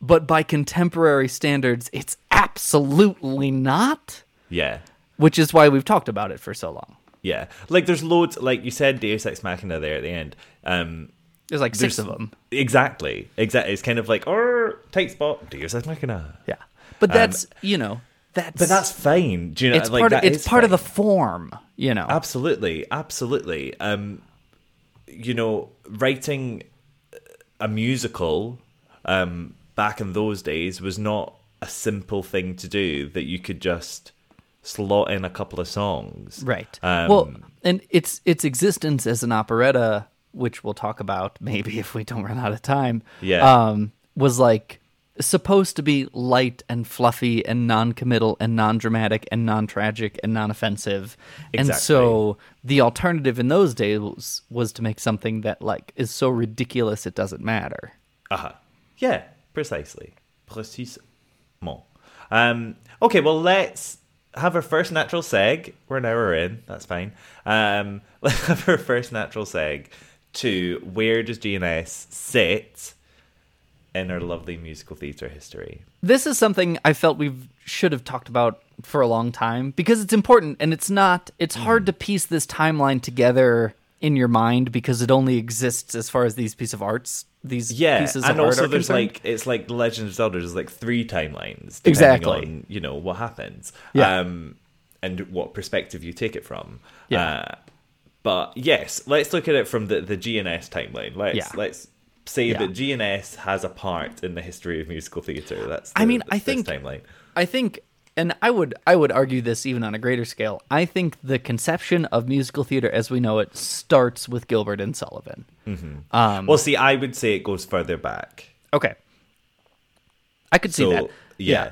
But by contemporary standards, it's absolutely not Yeah. Which is why we've talked about it for so long. Yeah. Like there's loads like you said Deus Ex Machina there at the end. Um There's like six there's- of them. Exactly. Exactly. It's kind of like or tight spot Deus Ex Machina. Yeah, but that's you know that's But that's fine. Do you know it's like part of, it's part of the form. You know, Absolutely, absolutely. Um, you know, writing a musical um, back in those days was not a simple thing to do. That you could just slot in a couple of songs, right? Um, well, and its its existence as an operetta, which we'll talk about maybe if we don't run out of time. Yeah. um, was like supposed to be light and fluffy and non-committal and non-dramatic and non-tragic and non-offensive Exactly. and so the alternative in those days was, to make something that like is so ridiculous it doesn't matter Uh-huh. Yeah, precisely. Precisement. Um, okay, well, let's have our first natural seg. We're an hour in. That's fine. Um, let's have our first natural seg to where does GNS sit in our lovely musical theatre history? this is something I felt we should have talked about for a long time because it's important and it's not it's Mm. hard to piece this timeline together in your mind because it only exists as far as these piece of arts these Yeah, pieces and of art also are there's concerned. like it's like The Legend of Zelda. There's like three timelines, depending Exactly. on you know what happens, Yeah. um, and what perspective you take it from. Yeah. Uh, but yes, let's look at it from the the GNS timeline. Let's Yeah. let's say Yeah. that GNS has a part in the history of musical theatre. That's I mean, I think timeline. I think, and I would I would argue this even on a greater scale. I think the conception of musical theater as we know it starts with Gilbert and Sullivan. Um, well, see, I would say it goes further back. okay, I could see So that. yeah.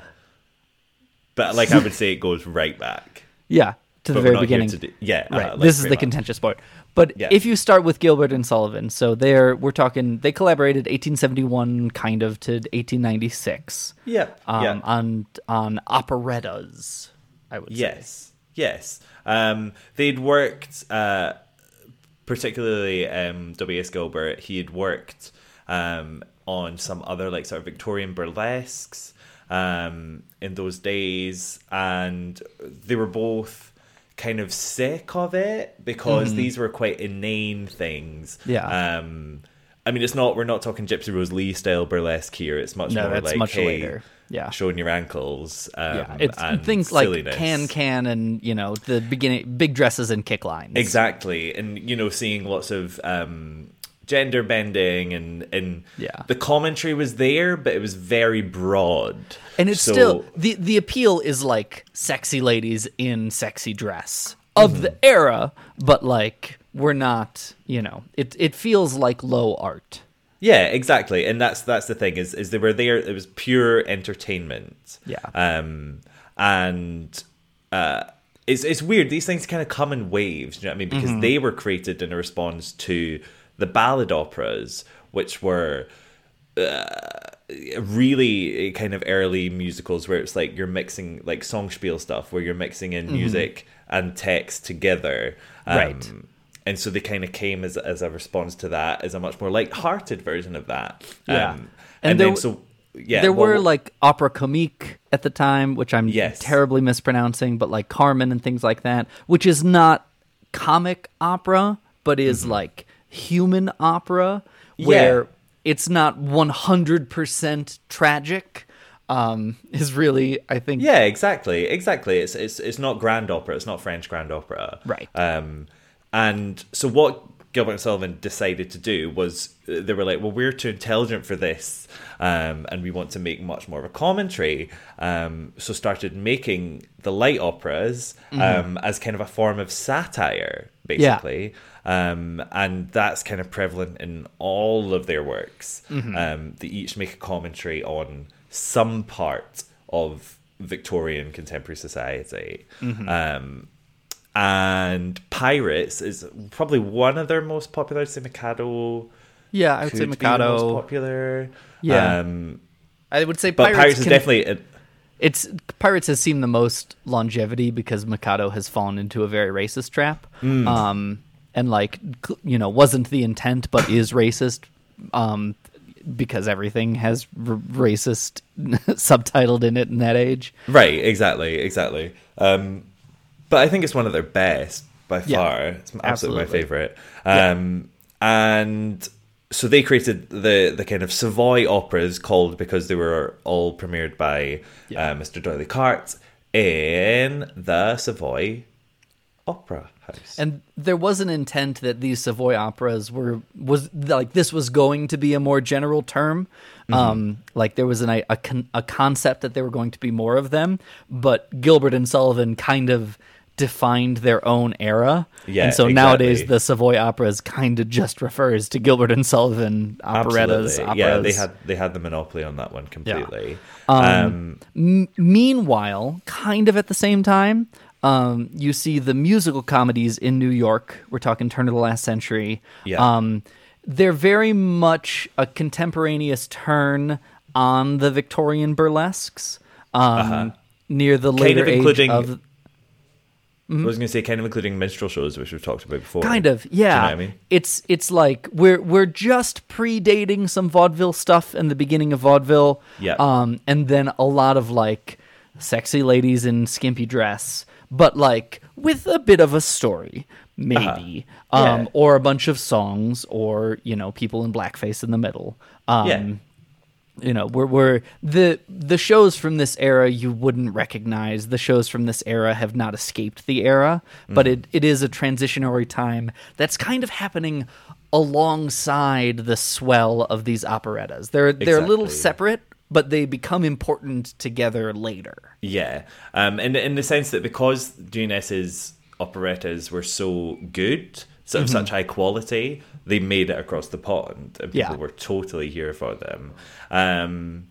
but like I would say it goes right back. yeah, to the But we're very beginning. to do- yeah, uh, right. like this is the much. contentious part. But Yeah. if you start with Gilbert and Sullivan, so they're we're talking they collaborated 1871 kind of to 1896. Yeah, um, yeah. on on operettas. I would say. Yes, yes. Um, they'd worked, uh, particularly um, W.S. Gilbert. He had worked um, on some other like sort of Victorian burlesques um, in those days, and they were both kind of sick of it because these were quite inane things. Mm-hmm. Yeah. Um, I mean, it's not. We're not talking Gypsy Rose Lee style burlesque here. It's much No, more that's like much hey, later. Yeah. showing your ankles. Um, Yeah, it's and things like can can and you know the beginning big dresses and kick lines. Exactly, and you know, seeing lots of um, gender bending and and Yeah. the commentary was there, but it was very broad. And it's So- still the the appeal is like sexy ladies in sexy dress of Mm-hmm. the era, but like we're not, you know, it it feels like low art. yeah, exactly, and that's that's the thing is is they were there. It was pure entertainment. Yeah. um, and uh, it's it's weird. These things kind of come in waves. You know what I mean? Because Mm-hmm. they were created in a response to the ballad operas, which were really kind of early musicals where it's like you're mixing like singspiel stuff where you're mixing in music and text together um, Right. and so they kind of came as as a response to that, as a much more light-hearted version of that. Yeah. Um, And and, there then so yeah, there well, were like opera comique at the time, which I'm Yes. terribly mispronouncing, but like Carmen and things like that, which is not comic opera, but is like human opera, where Mm-hmm. Yeah. It's not 100% tragic. Um, is really, I think, Yeah, exactly, exactly. It's it's it's not grand opera. It's not French grand opera. Right. Um, and so what Gilbert and Sullivan decided to do was uh, they were like, well, we're too intelligent for this, um, and we want to make much more of a commentary. Um, so started making the light operas um, as kind of a form of satire, basically. Um, and that's kind of prevalent in all of their works. Um, they each make a commentary on some part of Victorian contemporary society. Um, and Pirates is probably one of their most popular. I'd say Mikado. yeah, I would say be most popular. Yeah. Um, I would say but Pirates, Pirates, is can- definitely. a- It's Pirates has seen the most longevity because Mikado has fallen into a very racist trap. Hmm. Um, and like you know, wasn't the intent, but is racist. Um, because everything has r- racist subtitled in it in that age. Right, exactly, exactly. Um, but I think it's one of their best by Yeah, far. It's absolutely, absolutely. my favorite. Um, And so they created the the kind of Savoy operas called because they were all premiered by uh, Mr. D'Oyly Carte in the Savoy Opera House. And there was an intent that these Savoy operas were was like this was going to be a more general term. Mm-hmm. Um, like there was an, a a concept that there were going to be more of them, but Gilbert and Sullivan kind of defined their own era. Yeah, and so nowadays the Savoy operas kind of just refers to Gilbert and Sullivan operettas. Absolutely. Yeah, they had they had the monopoly on that one completely. Um, m- meanwhile, kind of at the same time, um, you see the musical comedies in New York. We're talking turn of the last century. Yeah. Um, they're very much a contemporaneous turn on the Victorian burlesques. Um, Near the Uh-huh. kind later age of I was going to say kind of including minstrel shows, which we've talked about before. kind of Do you know yeah what I mean? it's it's like we're we're just predating some vaudeville stuff in the beginning of vaudeville Yeah. um and then a lot of like sexy ladies in skimpy dress but like with a bit of a story maybe Uh-huh. um or a bunch of songs or you know people in blackface in the middle um Yeah. you know we're, we're the the shows from this era you wouldn't recognize the shows from this era have not escaped the era but Mm. it, it is a transitionary time that's kind of happening alongside the swell of these operettas they're they're a little separate but they become important together later Yeah, um, in in the sense that because Dunes's operettas were so good, so of such high quality, they made it across the pond, and people Yeah. were totally here for them. Um,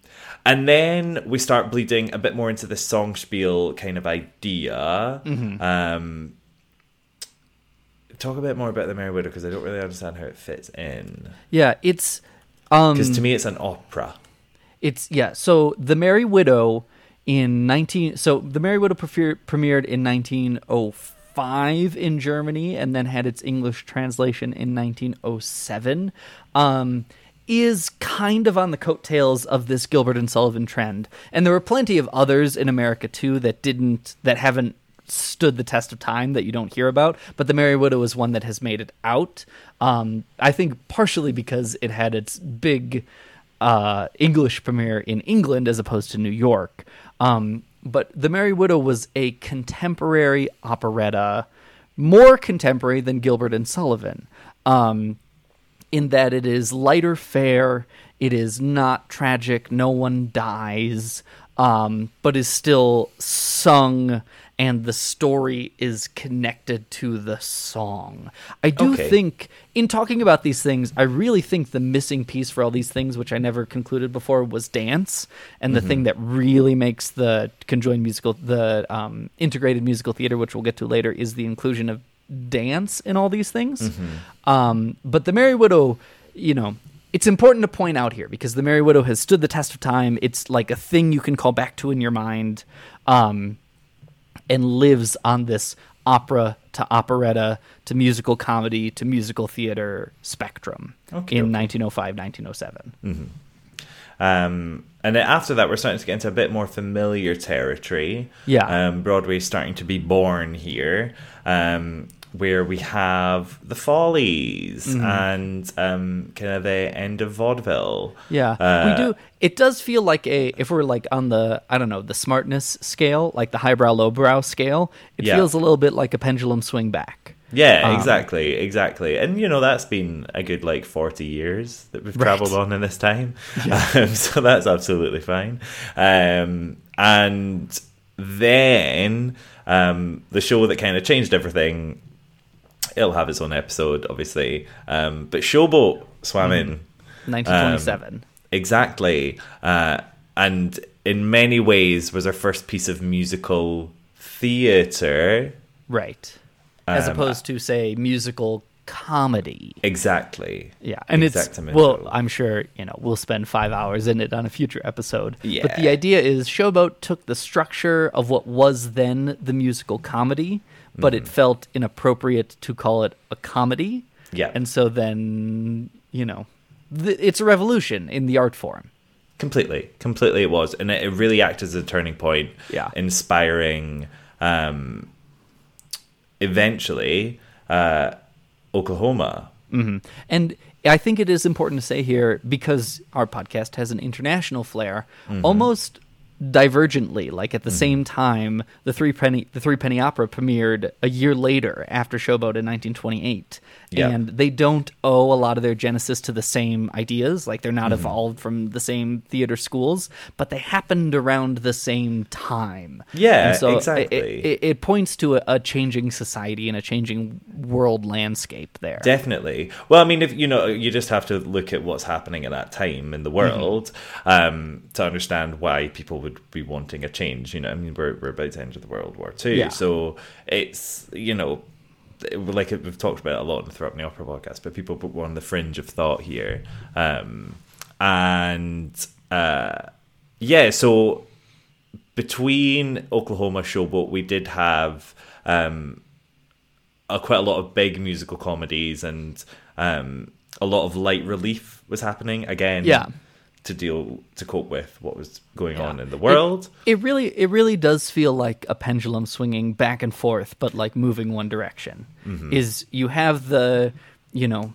and then we start bleeding a bit more into the singspiel kind of idea. Um, talk a bit more about the Merry Widow because I don't really understand how it fits in. yeah it's um Because to me, it's an opera. It's yeah. So the Merry Widow in nineteen. So the Merry Widow prefer, premiered in nineteen oh five in Germany, and then had its English translation in nineteen oh seven. Um, is kind of on the coattails of this Gilbert and Sullivan trend, and there were plenty of others in America too that didn't that haven't stood the test of time that you don't hear about. But the Merry Widow is one that has made it out. Um, I think partially because it had its big uh, English premiere in England as opposed to New York. Um, but The Merry Widow was a contemporary operetta, more contemporary than Gilbert and Sullivan, um, in that it is lighter fare, it is not tragic, no one dies, um, but is still sung. And the story is connected to the song. I do Okay. think, in talking about these things, I really think the missing piece for all these things, which I never concluded before, was dance. And the thing that really makes the conjoined musical, the um, integrated musical theater, which we'll get to later, is the inclusion of dance in all these things. Um, but the Merry Widow, you know, it's important to point out here because the Merry Widow has stood the test of time. It's like a thing you can call back to in your mind. Um, and lives on this opera to operetta to musical comedy to musical theater spectrum Okay, in okay. 1905, 1907. Um, and then after that, we're starting to get into a bit more familiar territory. Yeah. Um, Broadway's starting to be born here, um, where we have the Follies Mm-hmm. and um, kind of the end of vaudeville. Yeah, Uh, we do. It does feel like a if we're like on the I don't know the smartness scale, like the highbrow lowbrow scale. It Yeah. feels a little bit like a pendulum swing back. Yeah, Um, exactly, exactly. And you know that's been a good like forty years that we've Right. travelled on in this time, um, so that's absolutely fine. Um, and then um, the show that kind of changed everything, it'll have its own episode, obviously. Um, but Showboat swam in 1927. exactly, uh, and in many ways was our first piece of musical theatre. right. As um, opposed to say musical comedy. Exactly. Yeah, and it's well, I'm sure you know we'll spend five hours in it on a future episode. Yeah. but the idea is Showboat took the structure of what was then the musical comedy, but Mm-hmm. it felt inappropriate to call it a comedy. Yeah. and so then you know, th- it's a revolution in the art form. Completely, completely, it was, and it, it really acted as a turning point. Yeah. inspiring. Um, eventually, uh, Oklahoma. And I think it is important to say here because our podcast has an international flair, Mm-hmm. almost divergently, like at the mm-hmm. same time, the three penny the three penny opera premiered a year later after Showboat in 1928, Yeah. and they don't owe a lot of their genesis to the same ideas. Like they're Mm-hmm. not evolved from the same theater schools, but they happened around the same time. Yeah, And so it- exactly. It, it, it points to a, a changing society and a changing world landscape there. Definitely. Well, I mean, if you know, you just have to look at what's happening at that time in the world um, to understand why people would be wanting a change. You know, I mean, we're we're about to enter the World War Two, Yeah. so it's you know, like we've talked about it a lot in the Opera podcast, but people were on the fringe of thought here, um, and uh, yeah, so between Oklahoma Showboat, we did have. Um, uh, quite a lot of big musical comedies and um, a lot of light relief was happening again. Yeah. To deal to cope with what was going Yeah. on in the world. It, it really it really does feel like a pendulum swinging back and forth, but like moving one direction. Mm-hmm. Is you have the you know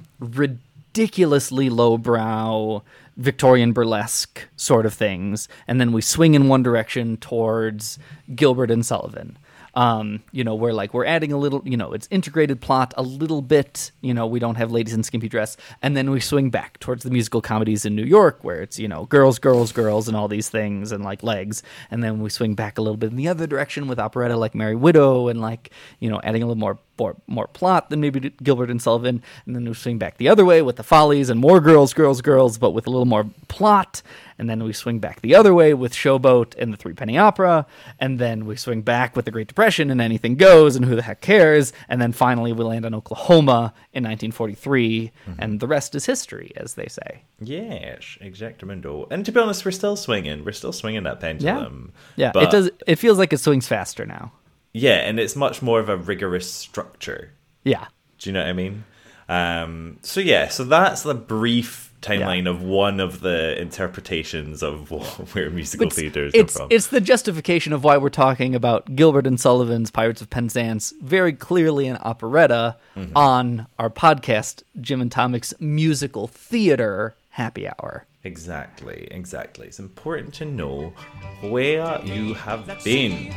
ridiculously lowbrow Victorian burlesque sort of things, and then we swing in one direction towards Gilbert and Sullivan. Um, you know, where like we're adding a little, you know, it's integrated plot a little bit. You know, we don't have ladies in skimpy dress, and then we swing back towards the musical comedies in New York, where it's you know girls, girls, girls, and all these things, and like legs, and then we swing back a little bit in the other direction with operetta like Merry Widow, and like you know adding a little more more, more plot than maybe Gilbert and Sullivan, and then we swing back the other way with the Follies and more girls, girls, girls, but with a little more plot, and then we swing back the other way with Showboat and the Three Penny Opera, and then we swing back with the Great Depression and Anything Goes and Who the Heck Cares, and then finally we land on Oklahoma in 1943, mm-hmm. and the rest is history, as they say. Yes, exactamundo. And to be honest, we're still swinging. We're still swinging that pendulum. yeah. But- it does. It feels like it swings faster now. Yeah, and it's much more of a rigorous structure. Yeah. Do you know what I mean? Um, so yeah, so that's the brief timeline of one of the interpretations of where musical It's, theatre it's, from. it's the justification of why we're talking about Gilbert and Sullivan's Pirates of Penzance very clearly an operetta Mm-hmm. on our podcast, Jim and Tonic's Musical Theater Happy Hour. Exactly, exactly. It's important to know where you have been.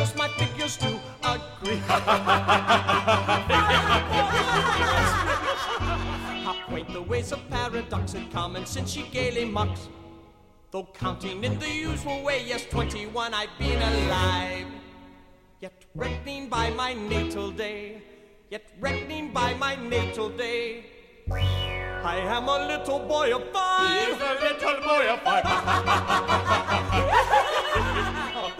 Yes, yes, with yours my figures do agree. How quaint the ways of paradox and common sense she gaily mocks. Though counting in the usual way, yes, 21 I've been alive. Yet reckoning by my natal day, yet reckoning by my natal day. I am a little boy of five. He is a little boy of five.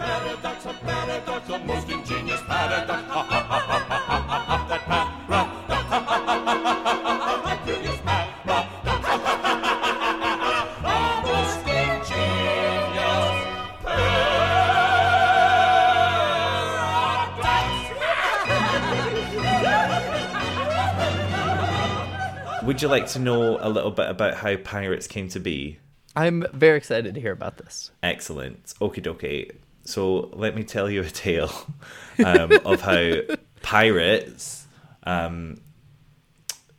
Would you like to know a little bit about how pirates came to be? I'm very excited to hear about this. Excellent. Okie dokie. So let me tell you a tale um, of how pirates um,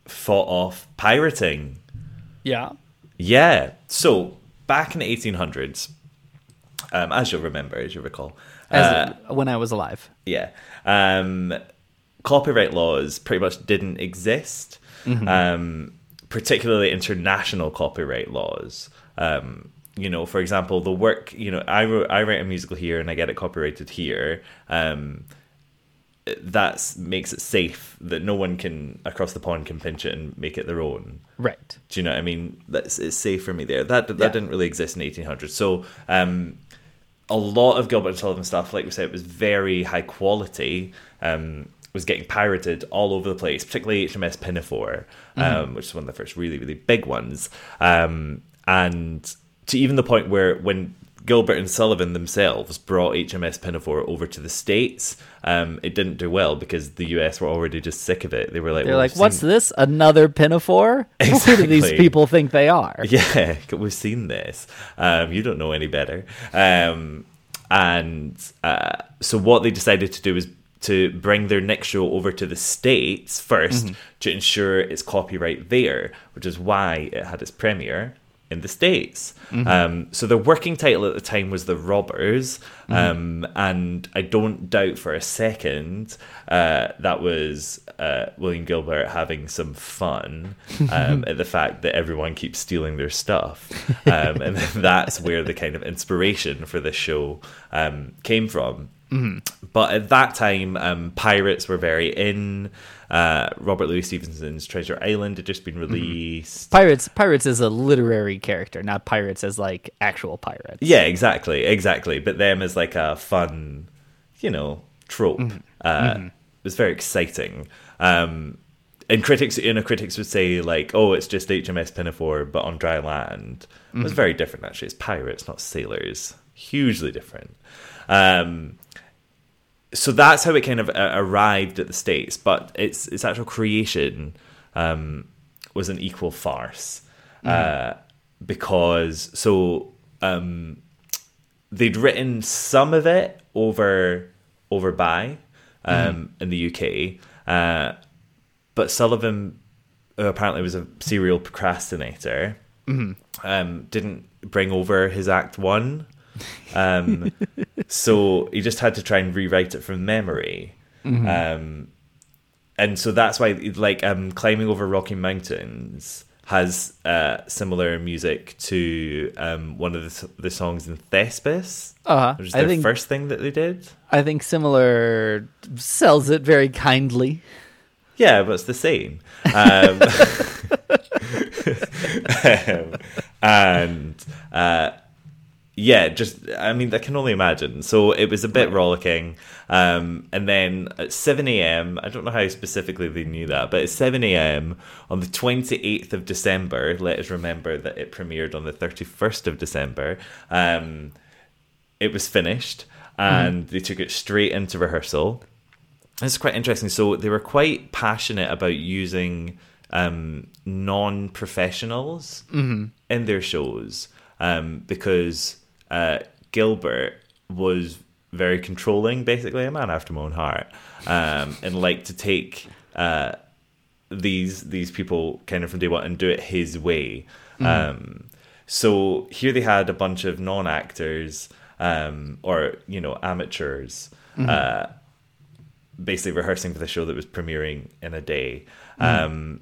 fought off pirating. Yeah. Yeah. So back in the 1800s, um, as you'll remember, as you recall, As uh, when I was alive. yeah, um, copyright laws pretty much didn't exist. Um, particularly international copyright laws. Um, you know, for example, the work. You know, I wrote, I write a musical here and I get it copyrighted here. Um, that makes it safe that no one can across the pond can pinch it and make it their own. Right. Do you know what I mean? That's it's safe for me there. That that Yeah. didn't really exist in 1800s. So um, a lot of Gilbert and Sullivan stuff, like we said, was very high quality. Um, was getting pirated all over the place, particularly HMS Pinafore, um, which is one of the first really really big ones. Um, and to even the point where when Gilbert and Sullivan themselves brought HMS Pinafore over to the States, um, it didn't do well because the US were already just sick of it. They were like, They're "Well, like, what's seen- this? Another pinafore? Who do these people think they are? Yeah, we've seen this. Um, you don't know any better. Um, and uh, so what they decided to do is to bring their next show over to the States 1st to ensure its copyright there, which is why it had its premiere in the States. Um, so the working title at the time was The Robbers. Um, and I don't doubt for a second uh, that was uh, William Gilbert having some fun um, at the fact that everyone keeps stealing their stuff. Um, and that's where the kind of inspiration for this show um, came from. But at that time, um, pirates were very in. Uh, Robert Louis Stevenson's Treasure Island had just been released. Pirates Pirates is a literary character, not pirates as like actual pirates. Yeah, exactly, exactly. But them as like a fun, you know, trope. Uh, It was very exciting. Um, and critics, you know, critics would say like, "Oh, it's just HMS Pinafore, but on dry land." It was very different, actually. It's pirates, not sailors. Hugely different. Um, so that's how it kind of uh, arrived at the states, but its its actual creation um, was an equal farce uh, because so um, they'd written some of it over over by um, in the UK, uh, but Sullivan, who apparently was a serial procrastinator, um, didn't bring over his Act One. Um, so he just had to try and rewrite it from memory. Um, and so that's why, like, um, climbing over Rocky Mountains has uh, similar music to um, one of the, the songs in Thespis, Uh-huh. which is their think- first thing that they did. I think similar sells it very kindly. Yeah, but it's the same. Um, um, and uh, yeah, just I mean, I can only imagine. So it was a bit rollicking. Um, and then at 7 a.m., I don't know how specifically they knew that, but at 7 a.m. on the 28th of December, let us remember that it premiered on the 31st of December. Um, it was finished, and they took it straight into rehearsal. It's quite interesting. So they were quite passionate about using um, non-professionals in their shows um, because uh, Gilbert was very controlling, basically a man after my own heart, um, and liked to take uh, these these people kind of from day one and do it his way. Um, so here they had a bunch of non-actors um, or you know amateurs. Uh, basically rehearsing for the show that was premiering in a day. Um,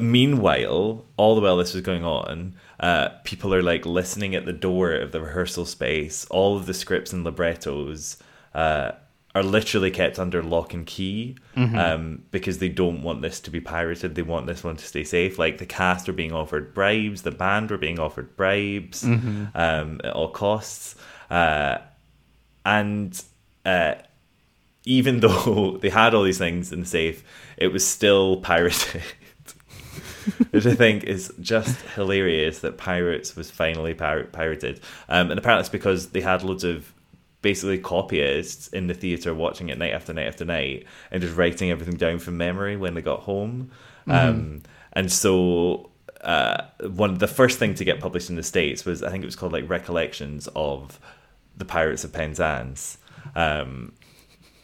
meanwhile, all the while this was going on, uh, people are like listening at the door of the rehearsal space. All of the scripts and librettos uh, are literally kept under lock and key um, because they don't want this to be pirated. They want this one to stay safe. Like the cast are being offered bribes, the band were being offered bribes um, at all costs. Uh, and uh, even though they had all these things in the safe, it was still pirated. Which I think is just hilarious that Pirates was finally pir- pirated. Um, and apparently it's because they had loads of basically copyists in the theater watching it night after night after night and just writing everything down from memory when they got home. Um, and so uh, one the first thing to get published in the states was I think it was called like Recollections of the Pirates of Penzance. Um,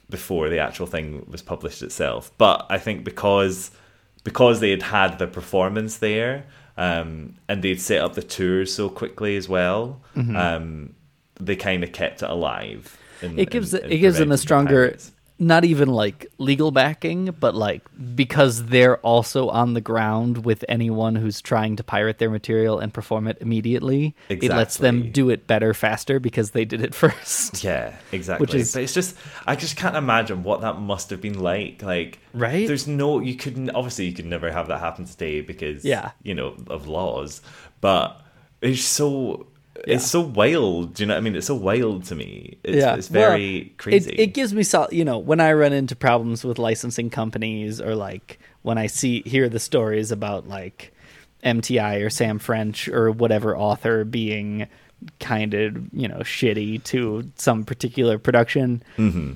before the actual thing was published itself. But I think because because they had had the performance there um, and they'd set up the tours so quickly as well, Mm-hmm. um, they kind of kept it alive. in- it gives in- it in gives them a preventing the stronger pirates. Not even like legal backing but like because they're also on the ground with anyone who's trying to pirate their material and perform it immediately it lets them do it better faster because they did it first Yeah, exactly. Which is- but it's just I just can't imagine what that must have been like. Like, Right? There's no you couldn't obviously you could never have that happen today because Yeah. you know of laws. But it's so Yeah. it's so wild. Do you know what I mean? It's so wild to me. It's, yeah, it's Well, very crazy. It, it gives me sol- you know when I run into problems with licensing companies or like when I see hear the stories about like MTI or Sam French or whatever author being kind of you know shitty to some particular production. Mm-hmm.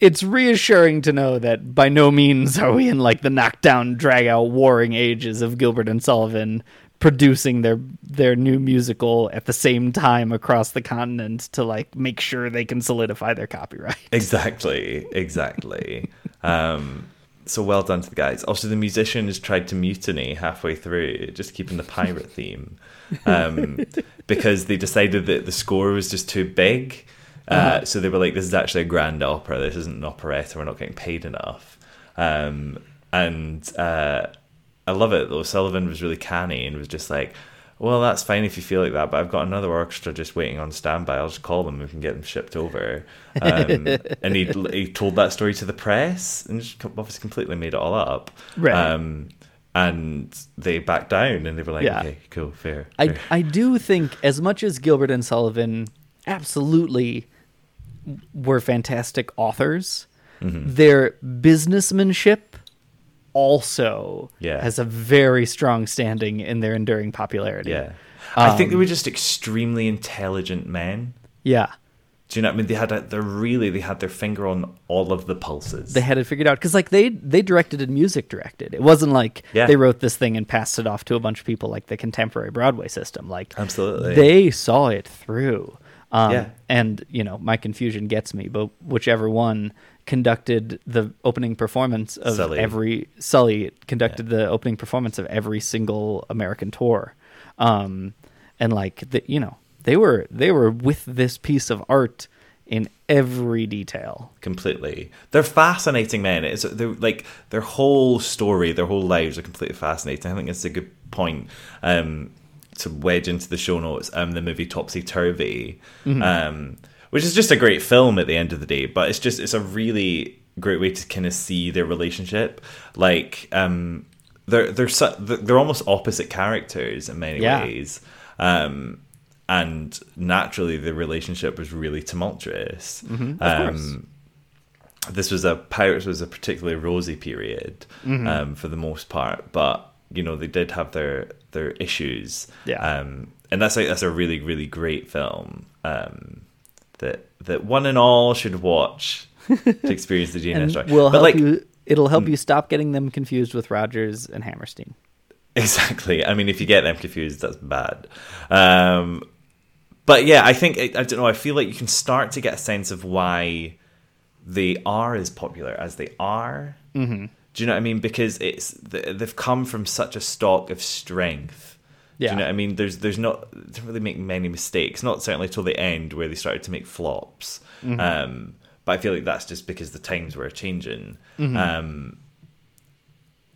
It's reassuring to know that by no means are we in like the knockdown, drag out, warring ages of Gilbert and Sullivan producing their their new musical at the same time across the continent to like make sure they can solidify their copyright. Exactly, exactly. um, so well done to the guys. Also, the musicians tried to mutiny halfway through, just keeping the pirate theme, um, because they decided that the score was just too big. Uh, So they were like, "This is actually a grand opera. This isn't an operetta. We're not getting paid enough." Um, and uh, I love it though. Sullivan was really canny and was just like, "Well, that's fine if you feel like that, but I've got another orchestra just waiting on standby. I'll just call them. We can get them shipped over." Um, and he he told that story to the press and just obviously completely made it all up. Right. Um, and they backed down and they were like, Yeah. "Okay, cool, fair." I fair." I do think as much as Gilbert and Sullivan absolutely were fantastic authors, Mm-hmm. their businessmanship also Yeah. has a very strong standing in their enduring popularity. yeah. I think Um, they were just extremely intelligent men. Yeah. Do you know what I mean? They had a, they really they had their finger on all of the pulses. They had it figured out because, like, they they directed and music directed. It wasn't like Yeah. they wrote this thing and passed it off to a bunch of people like the contemporary Broadway system. Like, Absolutely. they saw it through. Um, Yeah. And you know, my confusion gets me, but whichever one conducted the opening performance of Sully. every Sully conducted the opening performance of every single American tour, um, and like the, you know they were they were with this piece of art in every detail. completely. They're fascinating men. It's they're like their whole story, their whole lives are completely fascinating. I think it's a good point um, to wedge into the show notes. Um, the movie Topsy Turvy, um, which is just a great film at the end of the day, but it's just it's a really great way to kind of see their relationship. Like um, they're they're su- they're almost opposite characters in many Yeah. ways. Um, and naturally, the relationship was really tumultuous. Mm-hmm. Um, this was a Pirates was a particularly rosy period Mm-hmm. um, for the most part, but you know they did have their their issues. Yeah. Um, and that's a, that's a really really great film um, that that one and all should watch to experience the DNA story. will but help like you. It'll help you stop getting them confused with Rodgers and Hammerstein. Exactly. I mean, if you get them confused, that's bad. Um, but yeah, I think I don't know. I feel like you can start to get a sense of why they are as popular as they are. Mm-hmm. Do you know what I mean? Because it's they've come from such a stock of strength. Do Yeah. you know what I mean? There's there's not they don't really make many mistakes. Not certainly till the end where they started to make flops. Um, but I feel like that's just because the times were changing. Um,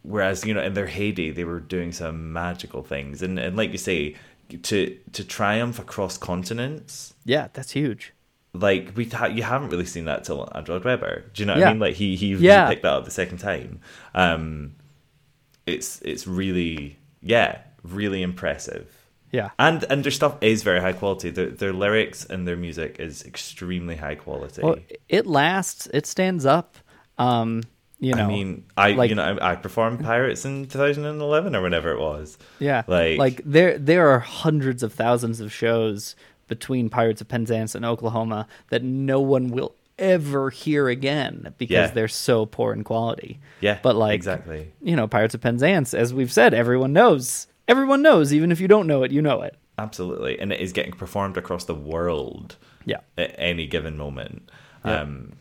whereas you know in their heyday they were doing some magical things, and and like you say, to to triumph across continents. Yeah, that's huge. Like we, ha- you haven't really seen that till Andrew Lloyd Webber. Do you know what Yeah. I mean? Like he he, Yeah. he picked that up the second time. Um, it's it's really yeah really impressive. Yeah. And and their stuff is very high quality. Their their lyrics and their music is extremely high quality. Well, it lasts. It stands up. Um, you know, I mean, I like- you know I, I performed Pirates in 2011 or whenever it was. yeah, like like there there are hundreds of thousands of shows between Pirates of Penzance and Oklahoma that no one will ever hear again because Yeah. they're so poor in quality. Yeah, But like exactly. you know, Pirates of Penzance, as we've said, everyone knows. Everyone knows, even if you don't know it, you know it. Absolutely, and it is getting performed across the world. Yeah. at any given moment. Yeah. Um,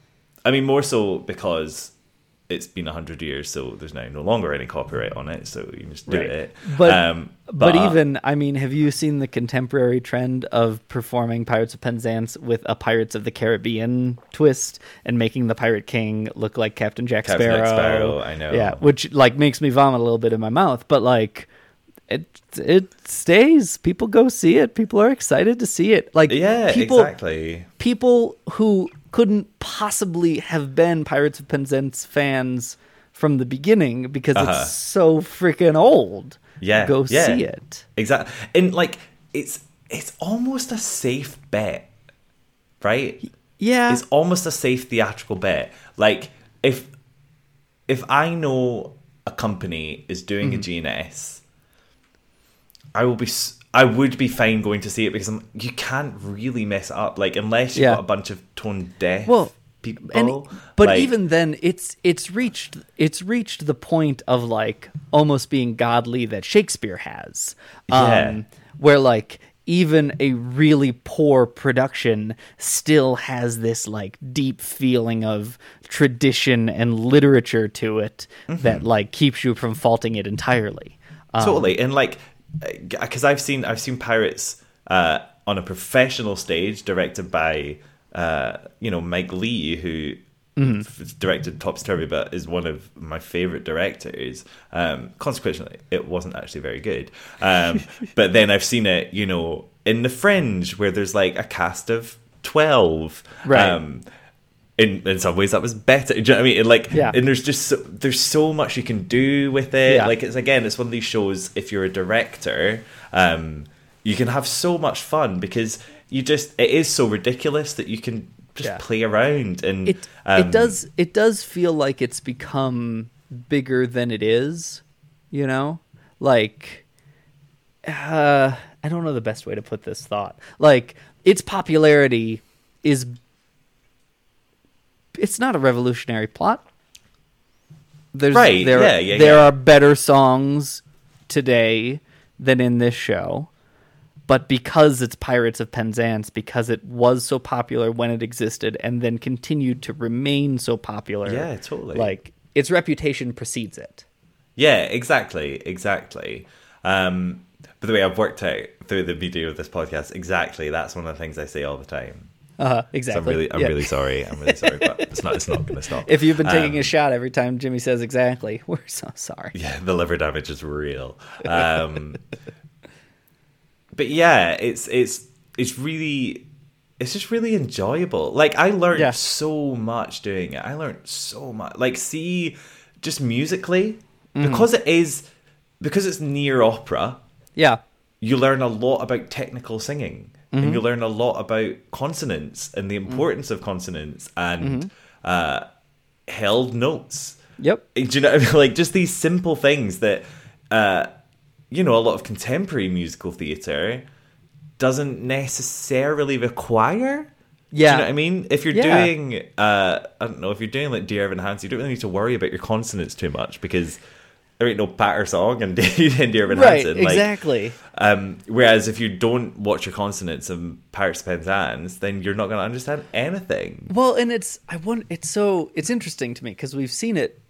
I mean, more so because it's been hundred years, so there's now no longer any copyright on it, so you can just do Right. it. But, um, but even I mean, have you seen the contemporary trend of performing Pirates of Penzance with a Pirates of the Caribbean twist and making the Pirate King look like Captain Jack Captain Sparrow? Jack Sparrow, I know. Yeah, which like makes me vomit a little bit in my mouth, but like it it stays. People go see it. People are excited to see it. Like yeah, people, exactly. people who couldn't possibly have been Pirates of Penzance fans from the beginning because Uh-huh. it's so freaking old. Yeah, go yeah. see it. Exactly, and like it's it's almost a safe bet, right? Yeah, it's almost a safe theatrical bet. Like if if I know a company is doing Mm-hmm. a GNS, I will be s- I would be fine going to see it because I'm, you can't really mess up. Like unless you've Yeah. got a bunch of tone deaf well, people. and but like- even then, it's it's reached it's reached the point of like almost being godly that Shakespeare has. Um, Yeah. where like even a really poor production still has this like deep feeling of tradition and literature to it Mm-hmm. that like keeps you from faulting it entirely. Um, totally and like because i've seen i've seen pirates uh on a professional stage directed by uh you know mike leigh who Mm-hmm. f- directed topsy turvy but is one of my favorite directors um consequently it wasn't actually very good um but then i've seen it you know in the fringe where there's like a cast of 12 Right. um in, in some ways that was better. Do you know what I mean? And like, Yeah. and there's just so, there's so much you can do with it. Yeah. Like it's again, it's one of these shows. If you're a director, um, you can have so much fun because you just it is so ridiculous that you can just Yeah. play around and it um, it does it does feel like it's become bigger than it is you know like uh i don't know the best way to put this thought like its popularity is it's not a revolutionary plot there's Right, there, yeah, yeah, there yeah. are better songs today than in this show but because it's Pirates of Penzance, because it was so popular when it existed and then continued to remain so popular, Yeah, totally. Like its reputation precedes it. Yeah, exactly, exactly. Um, by the way, I've worked out through the video of this podcast exactly. That's one of the things I say all the time. Uh, So exactly. I'm really, I'm Yeah. really sorry. I'm really sorry, but it's not, it's not going to stop. If you've been taking Um, a shot every time Jimmy says exactly, we're so sorry. Yeah, the liver damage is real. Um, but yeah, it's it's it's really it's just really enjoyable. Like I learned Yeah. so much doing it. I learned so much. Like see, just musically Mm. because it is because it's near opera. Yeah. You learn a lot about technical singing, Mhm. and you learn a lot about consonants and the Mm. importance of consonants and Mhm. uh, held notes. Yep. Do you know? what I mean? Like just these simple things that, uh, you know, a lot of contemporary musical theater doesn't necessarily require. Do Yeah. you know what I mean? If you're Yeah. doing, uh, I don't know, if you're doing like Dear Evan Hansen, you don't really need to worry about your consonants too much because there ain't no patter song and Dear Evan Right, Hansen. Like, exactly. Um, whereas if you don't watch your consonants of Pirates of Penzance, then you're not going to understand anything. Well, and it's I want it's so it's interesting to me because we've seen it.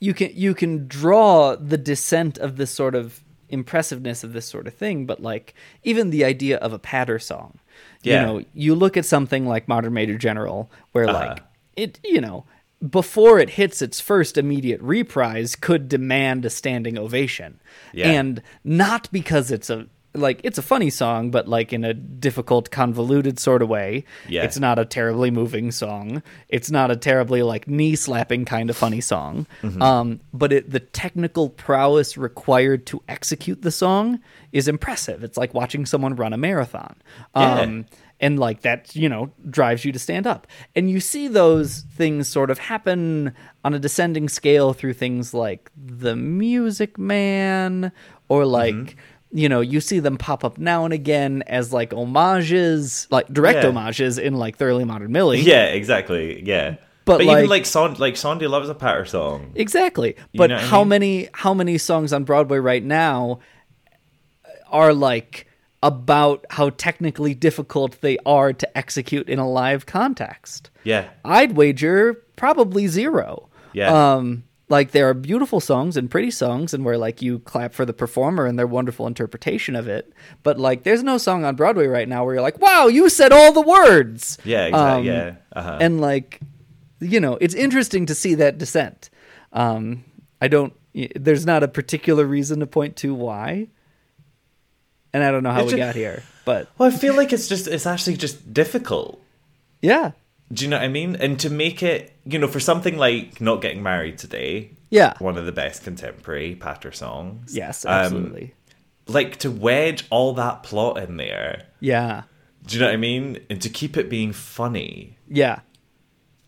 You can you can draw the descent of this sort of impressiveness of this sort of thing, but like even the idea of a patter song. Yeah. You know, you look at something like Modern Major General, where Uh-huh. like it, you know, before it hits its first immediate reprise, could demand a standing ovation, Yeah. and not because it's a like it's a funny song, but like in a difficult, convoluted sort of way. Yeah. It's not a terribly moving song. It's not a terribly like knee slapping kind of funny song. Mhm. Um, but it, the technical prowess required to execute the song is impressive. It's like watching someone run a marathon. Yeah. Um, and like that, you know, drives you to stand up. And you see those things sort of happen on a descending scale through things like The Music Man or like you know, you see them pop up now and again as like homages, like direct Yeah. homages in like Thoroughly modern Millie. Yeah, exactly. Yeah. But, But, like- even like Son like Sondheim loves a patter song. Exactly. But know what I how mean? many how many songs on Broadway right now are like about how technically difficult they are to execute in a live context? Yeah. I'd wager probably zero. Yeah. Um like there are beautiful songs and pretty songs and where like you clap for the performer and their wonderful interpretation of it. But like there's no song on Broadway right now where you're like, "Wow, you said all the words." Yeah, exactly. Um, yeah. Uh-huh. and like you know it's interesting to see that descent um i don't there's not a particular reason to point to why and i don't know how It's we ju- got here but well, I feel like it's just it's actually just difficult. yeah Do you know what I mean? And to make it, you know, for something like Not Getting Married Today, yeah one of the best contemporary patter songs. yes um, absolutely like to wedge all that plot in there. yeah Do you know what I mean? And to keep it being funny. yeah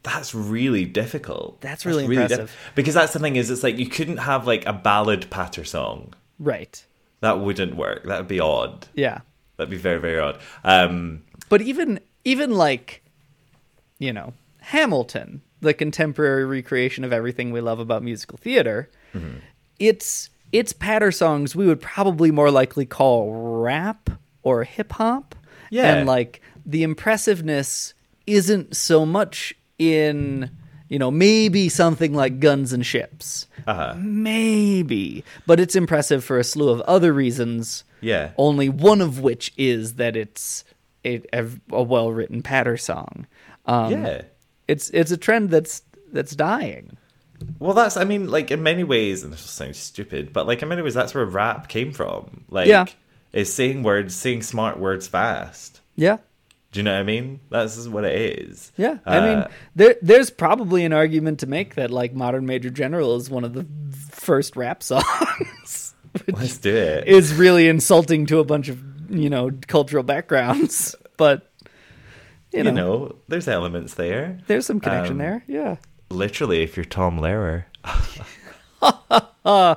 That's really difficult. That's really impressive. because that's the thing is, it's like you couldn't have like a ballad patter song. right That wouldn't work. That would be odd. yeah That'd be very very odd. Um, but even even like you know hamilton the contemporary recreation of everything we love about musical theater it's it's patter songs we would probably more likely call rap or hip hop Yeah. and like the impressiveness isn't so much in you know maybe something like guns and ships uh, maybe but it's impressive for a slew of other reasons yeah. only one of which is that it's a, a, a well written patter song. Um, yeah. it's it's a trend that's that's dying. Well, that's I mean, like in many ways, and this will sound stupid, but like in many ways, that's where rap came from. Like, Yeah. is saying words, saying smart words fast. Yeah, Do you know what I mean? That's what it is. yeah. I mean, Uh, there there's probably an argument to make that like Modern Major General is one of the first rap songs. let's do it. is really insulting to a bunch of you know cultural backgrounds, but you you know, know, there's elements there. there's some connection um, there. Yeah. Literally, if you're Tom Lehrer.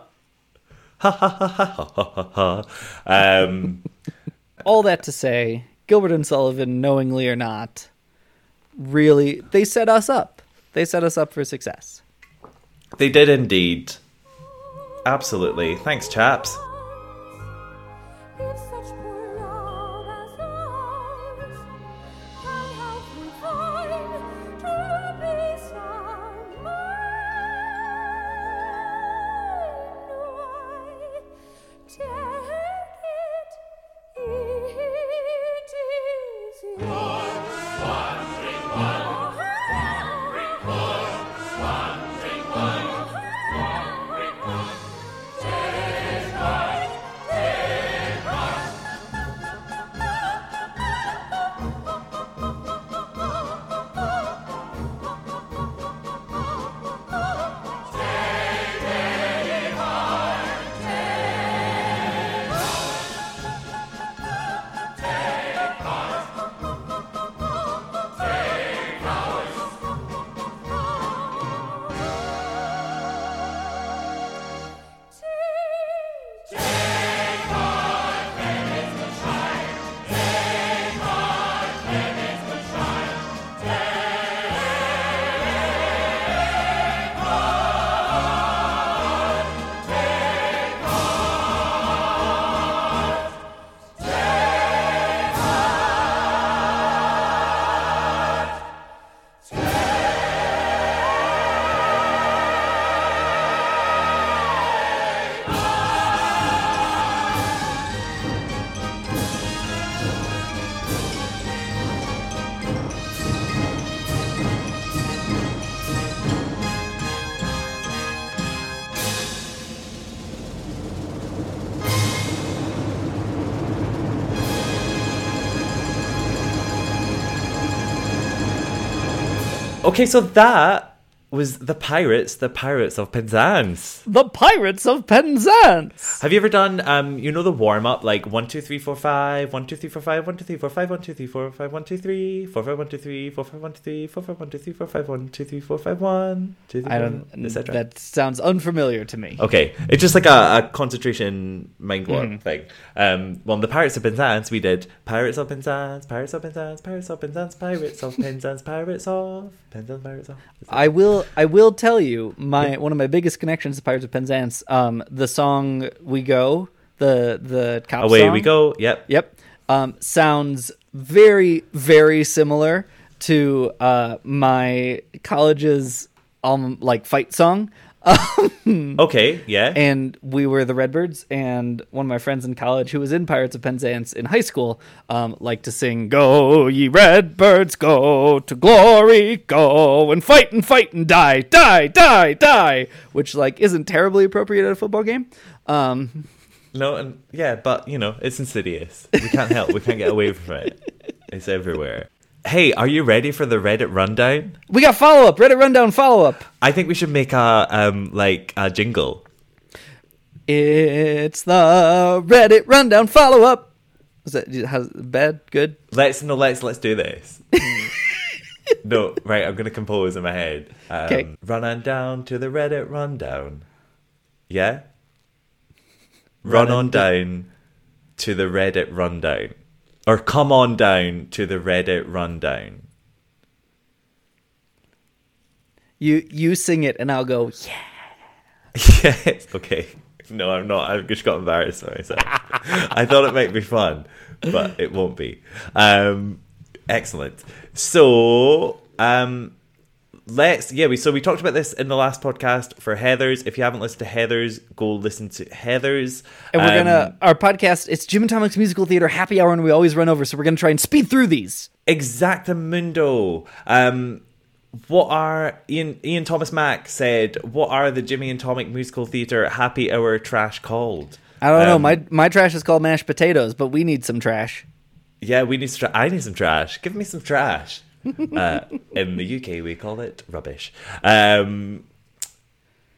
um, all that to say, Gilbert and Sullivan, knowingly or not, really they set us up. They set us up for success. they did indeed. Absolutely. Thanks, chaps. Okay, so that was the Pirates, the Pirates of Penzance. The Pirates of Penzance. Have you ever done, um, you know, the warm up like one, two, three, four, five, one, two, three, four, five, one, two, three, four, five, one, two, three, four, five, one, two, three, four, five, one, two, three, four, five, one, two, three, four, five, one, two, three, four, five, one, two, three, four, five, one, two, three, I don't. etc. That sounds unfamiliar to me. Okay, it's just like a, a concentration mind warp Mhm. thing. Um, well, the Pirates of Penzance, we did Pirates of Penzance, Pirates of Penzance, Pirates of Penzance, Pirates of Penzance, Pirates of Penzance, Pirates of. I will. I will tell you my one of my biggest connections to Pirates of Penzance. Um, the song "We Go," the the cop Away song, we go. Yep. Yep. Um, sounds very very similar to uh, my college's um like fight song. Okay. Yeah. and we were the Redbirds, and one of my friends in college who was in Pirates of Penzance in high school um, liked to sing "Go ye Redbirds, go to glory, go and fight and fight and die, die, die, die," which like isn't terribly appropriate at a football game. Um, No, and yeah, but you know, it's insidious. We can't help. we can't get away from it. It's everywhere. Hey, are you ready for the Reddit rundown? we got follow up, Reddit rundown follow up. I think we should make a um like a jingle. It's the Reddit rundown follow up. Was that how's, bad? Good. Let's no, let's let's do this. no, right. I'm gonna compose in my head. Um, 'Kay. Run on down to the Reddit rundown. Yeah. Run, Run on on down to the Reddit rundown, or come on down to the Reddit rundown. You you sing it, and I'll go. Yeah. yes. Okay. No, I'm not. I've just got embarrassed by myself. I thought it might be fun, but it won't be. Um, excellent. So, um, let's yeah. We so we talked about this in the last podcast for Heathers. If you haven't listened to Heathers, go listen to Heathers. And we're Um, gonna our podcast. It's Jim and Tonic's musical theater happy hour, and we always run over. So we're gonna try and speed through these. Exactamundo. Um, what are Ian Ian Thomas Mack said? What are the Jimmy and Tonic musical theater happy hour trash called? I don't know. Um, My my trash is called mashed potatoes, but we need some trash. Yeah, we need some. Tra- I need some trash. Give me some trash. uh, in the UK, we call it rubbish. Um,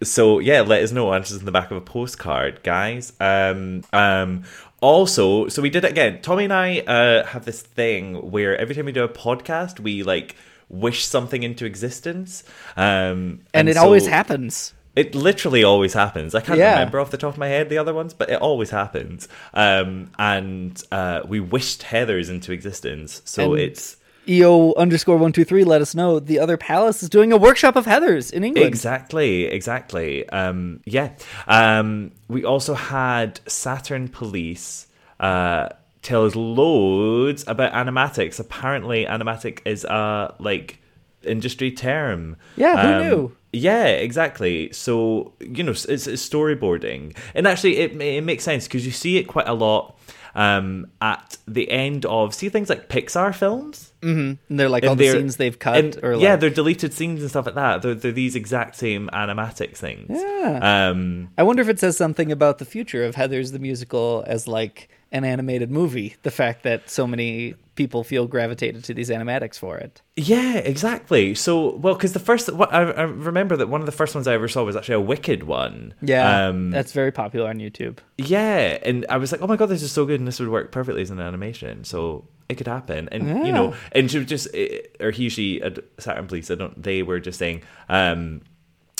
so yeah, let us know. Answers in the back of a postcard, guys. Um, um, also, so we did it again. Tommy and I uh, have this thing where every time we do a podcast, we like wish something into existence. Um, And, it always happens. it literally always happens. I can't Yeah. remember off the top of my head the other ones, but it always happens. Um, and uh, we wished Heathers into existence, so And it's EO underscore one two three. Let us know. The other palace is doing a workshop of Heathers in England. exactly, exactly. Um, yeah. Um, we also had Saturn Police uh, tell us loads about animatics. Apparently, animatic is a like industry term. Yeah, who Um, knew? Yeah, exactly. So you know, it's, it's storyboarding, and actually, it it makes sense because you see it quite a lot um, at the end of see things like Pixar films. And they're like And all the they're- scenes they've cut. and- or yeah, they're deleted scenes and stuff like that. They're, they're these exact same animatics things. Yeah. Um, I wonder if it says something about the future of Heathers the musical as like an animated movie. The fact that so many people feel gravitated to these animatics for it. yeah, exactly. So, well, because the first, what I, I remember that one of the first ones I ever saw was actually a Wicked one. Yeah, Um, that's very popular on YouTube. Yeah, and I was like, oh my god, this is so good, and this would work perfectly as an animation. So it could happen, and you know, and she was just, eh, or he, she, Saturn Police, I don't, they were just saying um,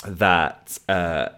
that, uh,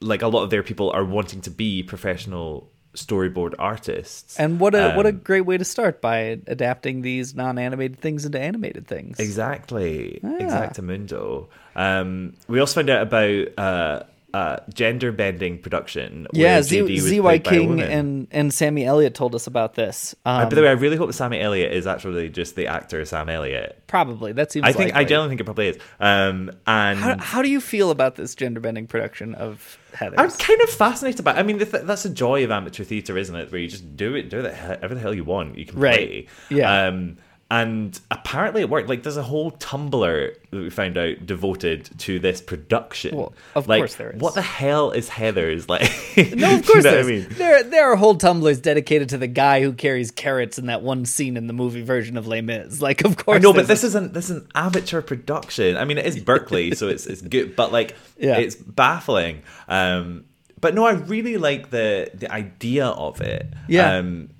like a lot of their people are wanting to be professional storyboard artists, And what a what a Um, great way to start by adapting these non-animated things into animated things. Exactly. Exactamundo. Um, we also found out about uh, uh, gender bending production. Yeah, Z- ZY played by a King and and Sammy Elliott told us about this. Uh, Um, by the way, I really hope that Sammy Elliott is actually just the actor Sam Elliott. probably that seems. I think I likely. genuinely think it probably is. Um, and How, how do you feel about this gender bending production of Heathers? I'm kind of fascinated by. I mean, th- that's the joy of amateur theatre, isn't it? Where you just do it, do it, whatever the hell you want, you can Right. play. Yeah. Um, and apparently it worked. Like, there's a whole Tumblr that we found out devoted to this production. Well, of like, course there is. What the hell is Heathers like? No, of course you know there's. I mean? There, there are whole tumblers dedicated to the guy who carries carrots in that one scene in the movie version of Les Mis. Like, of course. Know, but this isn't this is an amateur production. I mean, it is Berkeley, so it's it's good, but like, Yeah. it's baffling. Um, but no, I really like the the idea of it. Yeah. um,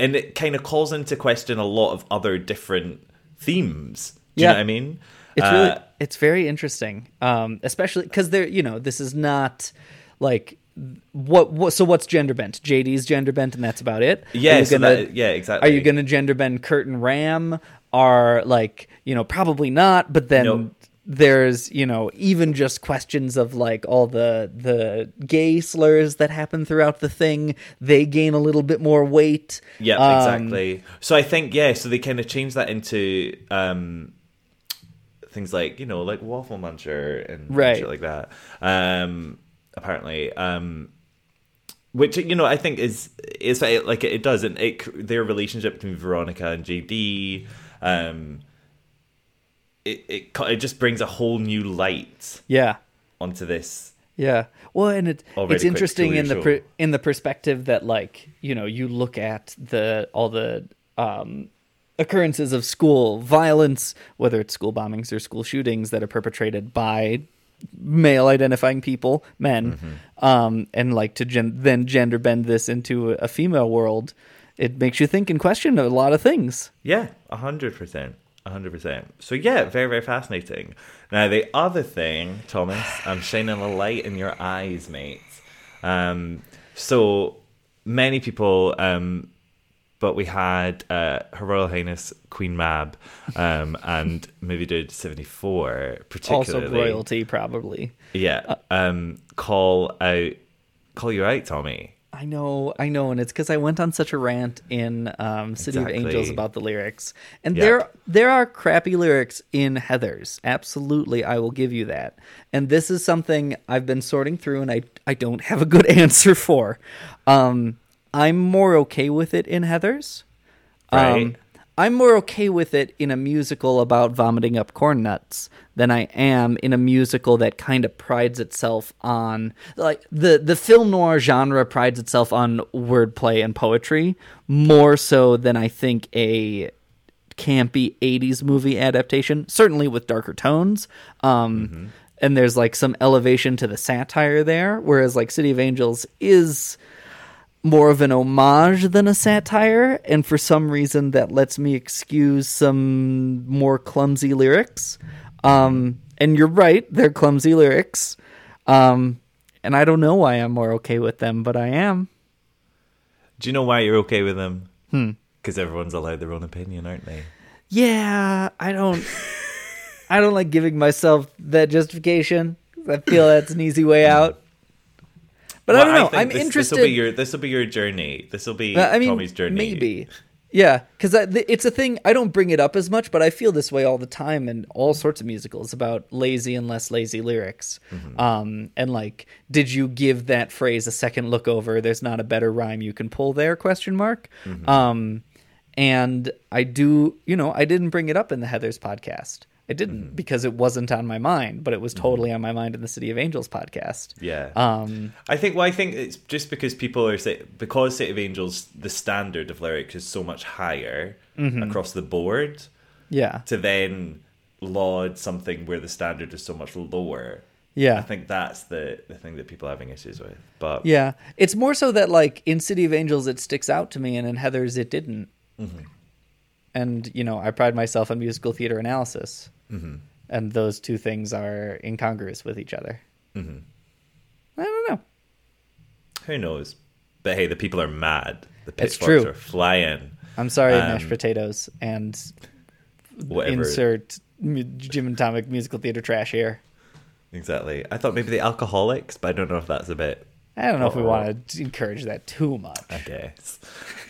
and it kind of calls into question a lot of other different themes. Do you Yeah. know what I mean? It's Uh, really it's very interesting, um, especially because they're you know this is not like what, what so what's gender bent? JD's gender bent, and that's about it. Yeah, so gonna- that- yeah, exactly. Are you going to gender bend Kurt and Ram? Are like you know probably not, but then. Nope. There's, you know, even just questions of like all the the gay slurs that happen throughout the thing. They gain a little bit more weight. Yeah, Um, exactly. So I think yeah, so they kind of change that into um things like, you know, like waffle muncher and Right. shit like that. Um apparently um which you know I think is is like it does and it their relationship between Veronica and JD um it it it just brings a whole new light Yeah. onto this Yeah. Well, and it, Already it's interesting in the per, in the perspective that like you know you look at the all the um, occurrences of school violence, whether it's school bombings or school shootings that are perpetrated by male identifying people, men, Mm-hmm. um, and like to gen- then gender bend this into a female world. It makes you think and question a lot of things. Yeah, a hundred percent, a hundred percent. So yeah, very very fascinating. Now the other thing, Thomas, I'm shining a light in your eyes, mate. Um, so many people, um, but we had uh, Her Royal Highness Queen Mab, um, and Movie Dude seventy four, particularly Also, royalty probably. Yeah, um, call out, call you out, Tommy. I know, I know, and it's because I went on such a rant in um, City of Angels about the lyrics, and Yep. there there are crappy lyrics in Heathers. Absolutely, I will give you that. And this is something I've been sorting through, and I I don't have a good answer for. Um, I'm more okay with it in Heathers. Right. Um, I'm more okay with it in a musical about vomiting up corn nuts than I am in a musical that kind of prides itself on like the the film noir genre prides itself on wordplay and poetry more so than I think a campy 80s movie adaptation certainly with darker tones. Um and there's like some elevation to the satire there whereas like City of Angels is more of an homage than a satire, and for some reason that lets me excuse some more clumsy lyrics. Um, and you're right, they're clumsy lyrics. Um, and I don't know why I'm more okay with them, but I am. Do you know why you're okay with them? Hmm. Because everyone's allowed their own opinion, aren't they? Yeah, I don't. I don't like giving myself that justification. I feel that's an easy way out. But I don't know. I'm this, interested. This will be your this will be your journey. This will be Uh, I mean, Tommy's journey. maybe. Yeah, because it's a thing. I don't bring it up as much, but I feel this way all the time in all sorts of musicals about lazy and less lazy lyrics. Mm-hmm. Um, and like, did you give that phrase a second look over? There's not a better rhyme you can pull there? Question mark. Mm-hmm. Um, and I do, you know, I didn't bring it up in the Heathers podcast. I didn't Mm-hmm. because it wasn't on my mind, but it was totally on my mind in the City of Angels podcast. Yeah. Um, I think. Well, I think it's just because people are say because City of Angels, the standard of lyrics is so much higher Mhm. across the board. Yeah. To then laud something where the standard is so much lower. Yeah. I think that's the the thing that people are having issues with. But Yeah, it's more so that like in City of Angels it sticks out to me, and in Heathers it didn't. Mhm. And you know, I pride myself on musical theater analysis, Mhm. and those two things are incongruous with each other. Mhm. I don't know. who knows? But hey, the people are mad. The pitchforks are flying. I'm sorry, Um, mashed potatoes, and Whatever. insert Jim and Atomic musical theater trash here. Exactly. I thought maybe the alcoholics, but I don't know if that's a bit. I don't know if we want to encourage that too much. I guess.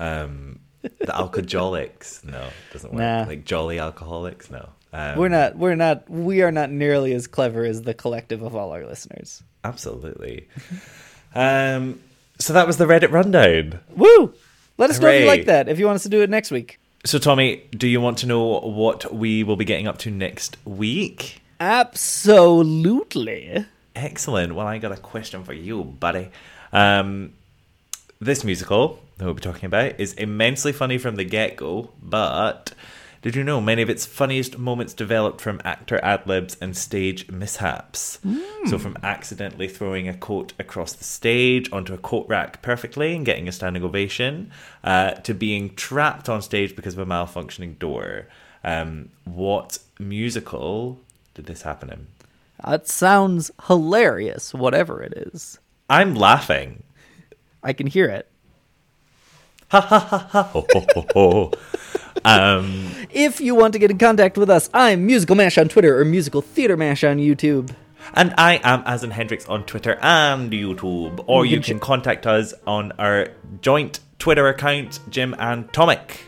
Um, the alcoholics, no, doesn't work. Nah. Like jolly alcoholics, no. Um, we're not. We're not. We are not nearly as clever as the collective of all our listeners. Absolutely. um, so that was the Reddit rundown. Woo! Let us know if you like that. If you want us to do it next week. So, Tommy, do you want to know what we will be getting up to next week? Absolutely. Excellent. Well, I got a question for you, buddy. Um, this musical that we'll be talking about is immensely funny from the get go, but did you know many of its funniest moments developed from actor ad libs and stage mishaps? So, from accidentally throwing a coat across the stage onto a coat rack perfectly and getting a standing ovation, uh, to being trapped on stage because of a malfunctioning door. Um, what musical did this happen in? That sounds hilarious, whatever it is. I'm laughing. I can hear it. Ho, ho, ho, ho. Um, If you want to get in contact with us, I'm Musical Mash on Twitter or Musical Theater Mash on YouTube. and I am Asin Hendricks on Twitter and YouTube. Or You can contact us on our joint Twitter account, Jim and Tonic.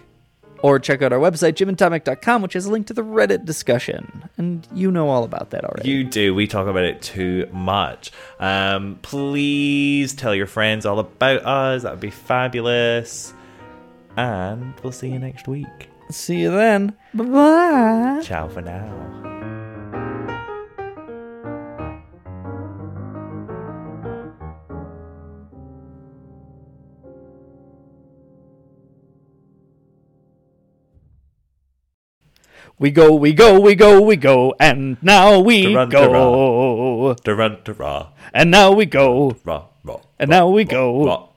Or check out our website, jimandtonic.com, which has a link to the Reddit discussion. And you know all about that already. You do. We talk about it too much. Um, please tell your friends all about us. That would be fabulous. And we'll see you next week. See you then. Bye bye. Ciao for now. We go, we go, we go, we go, and now we Dun, dun, go. Durun, dura, And now we go. ra, ra, And now we ra, go.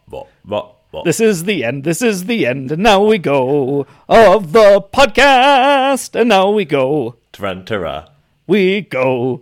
Ra. This is the end. This is the end. And now we go of the podcast. And now we go. Dura, We go.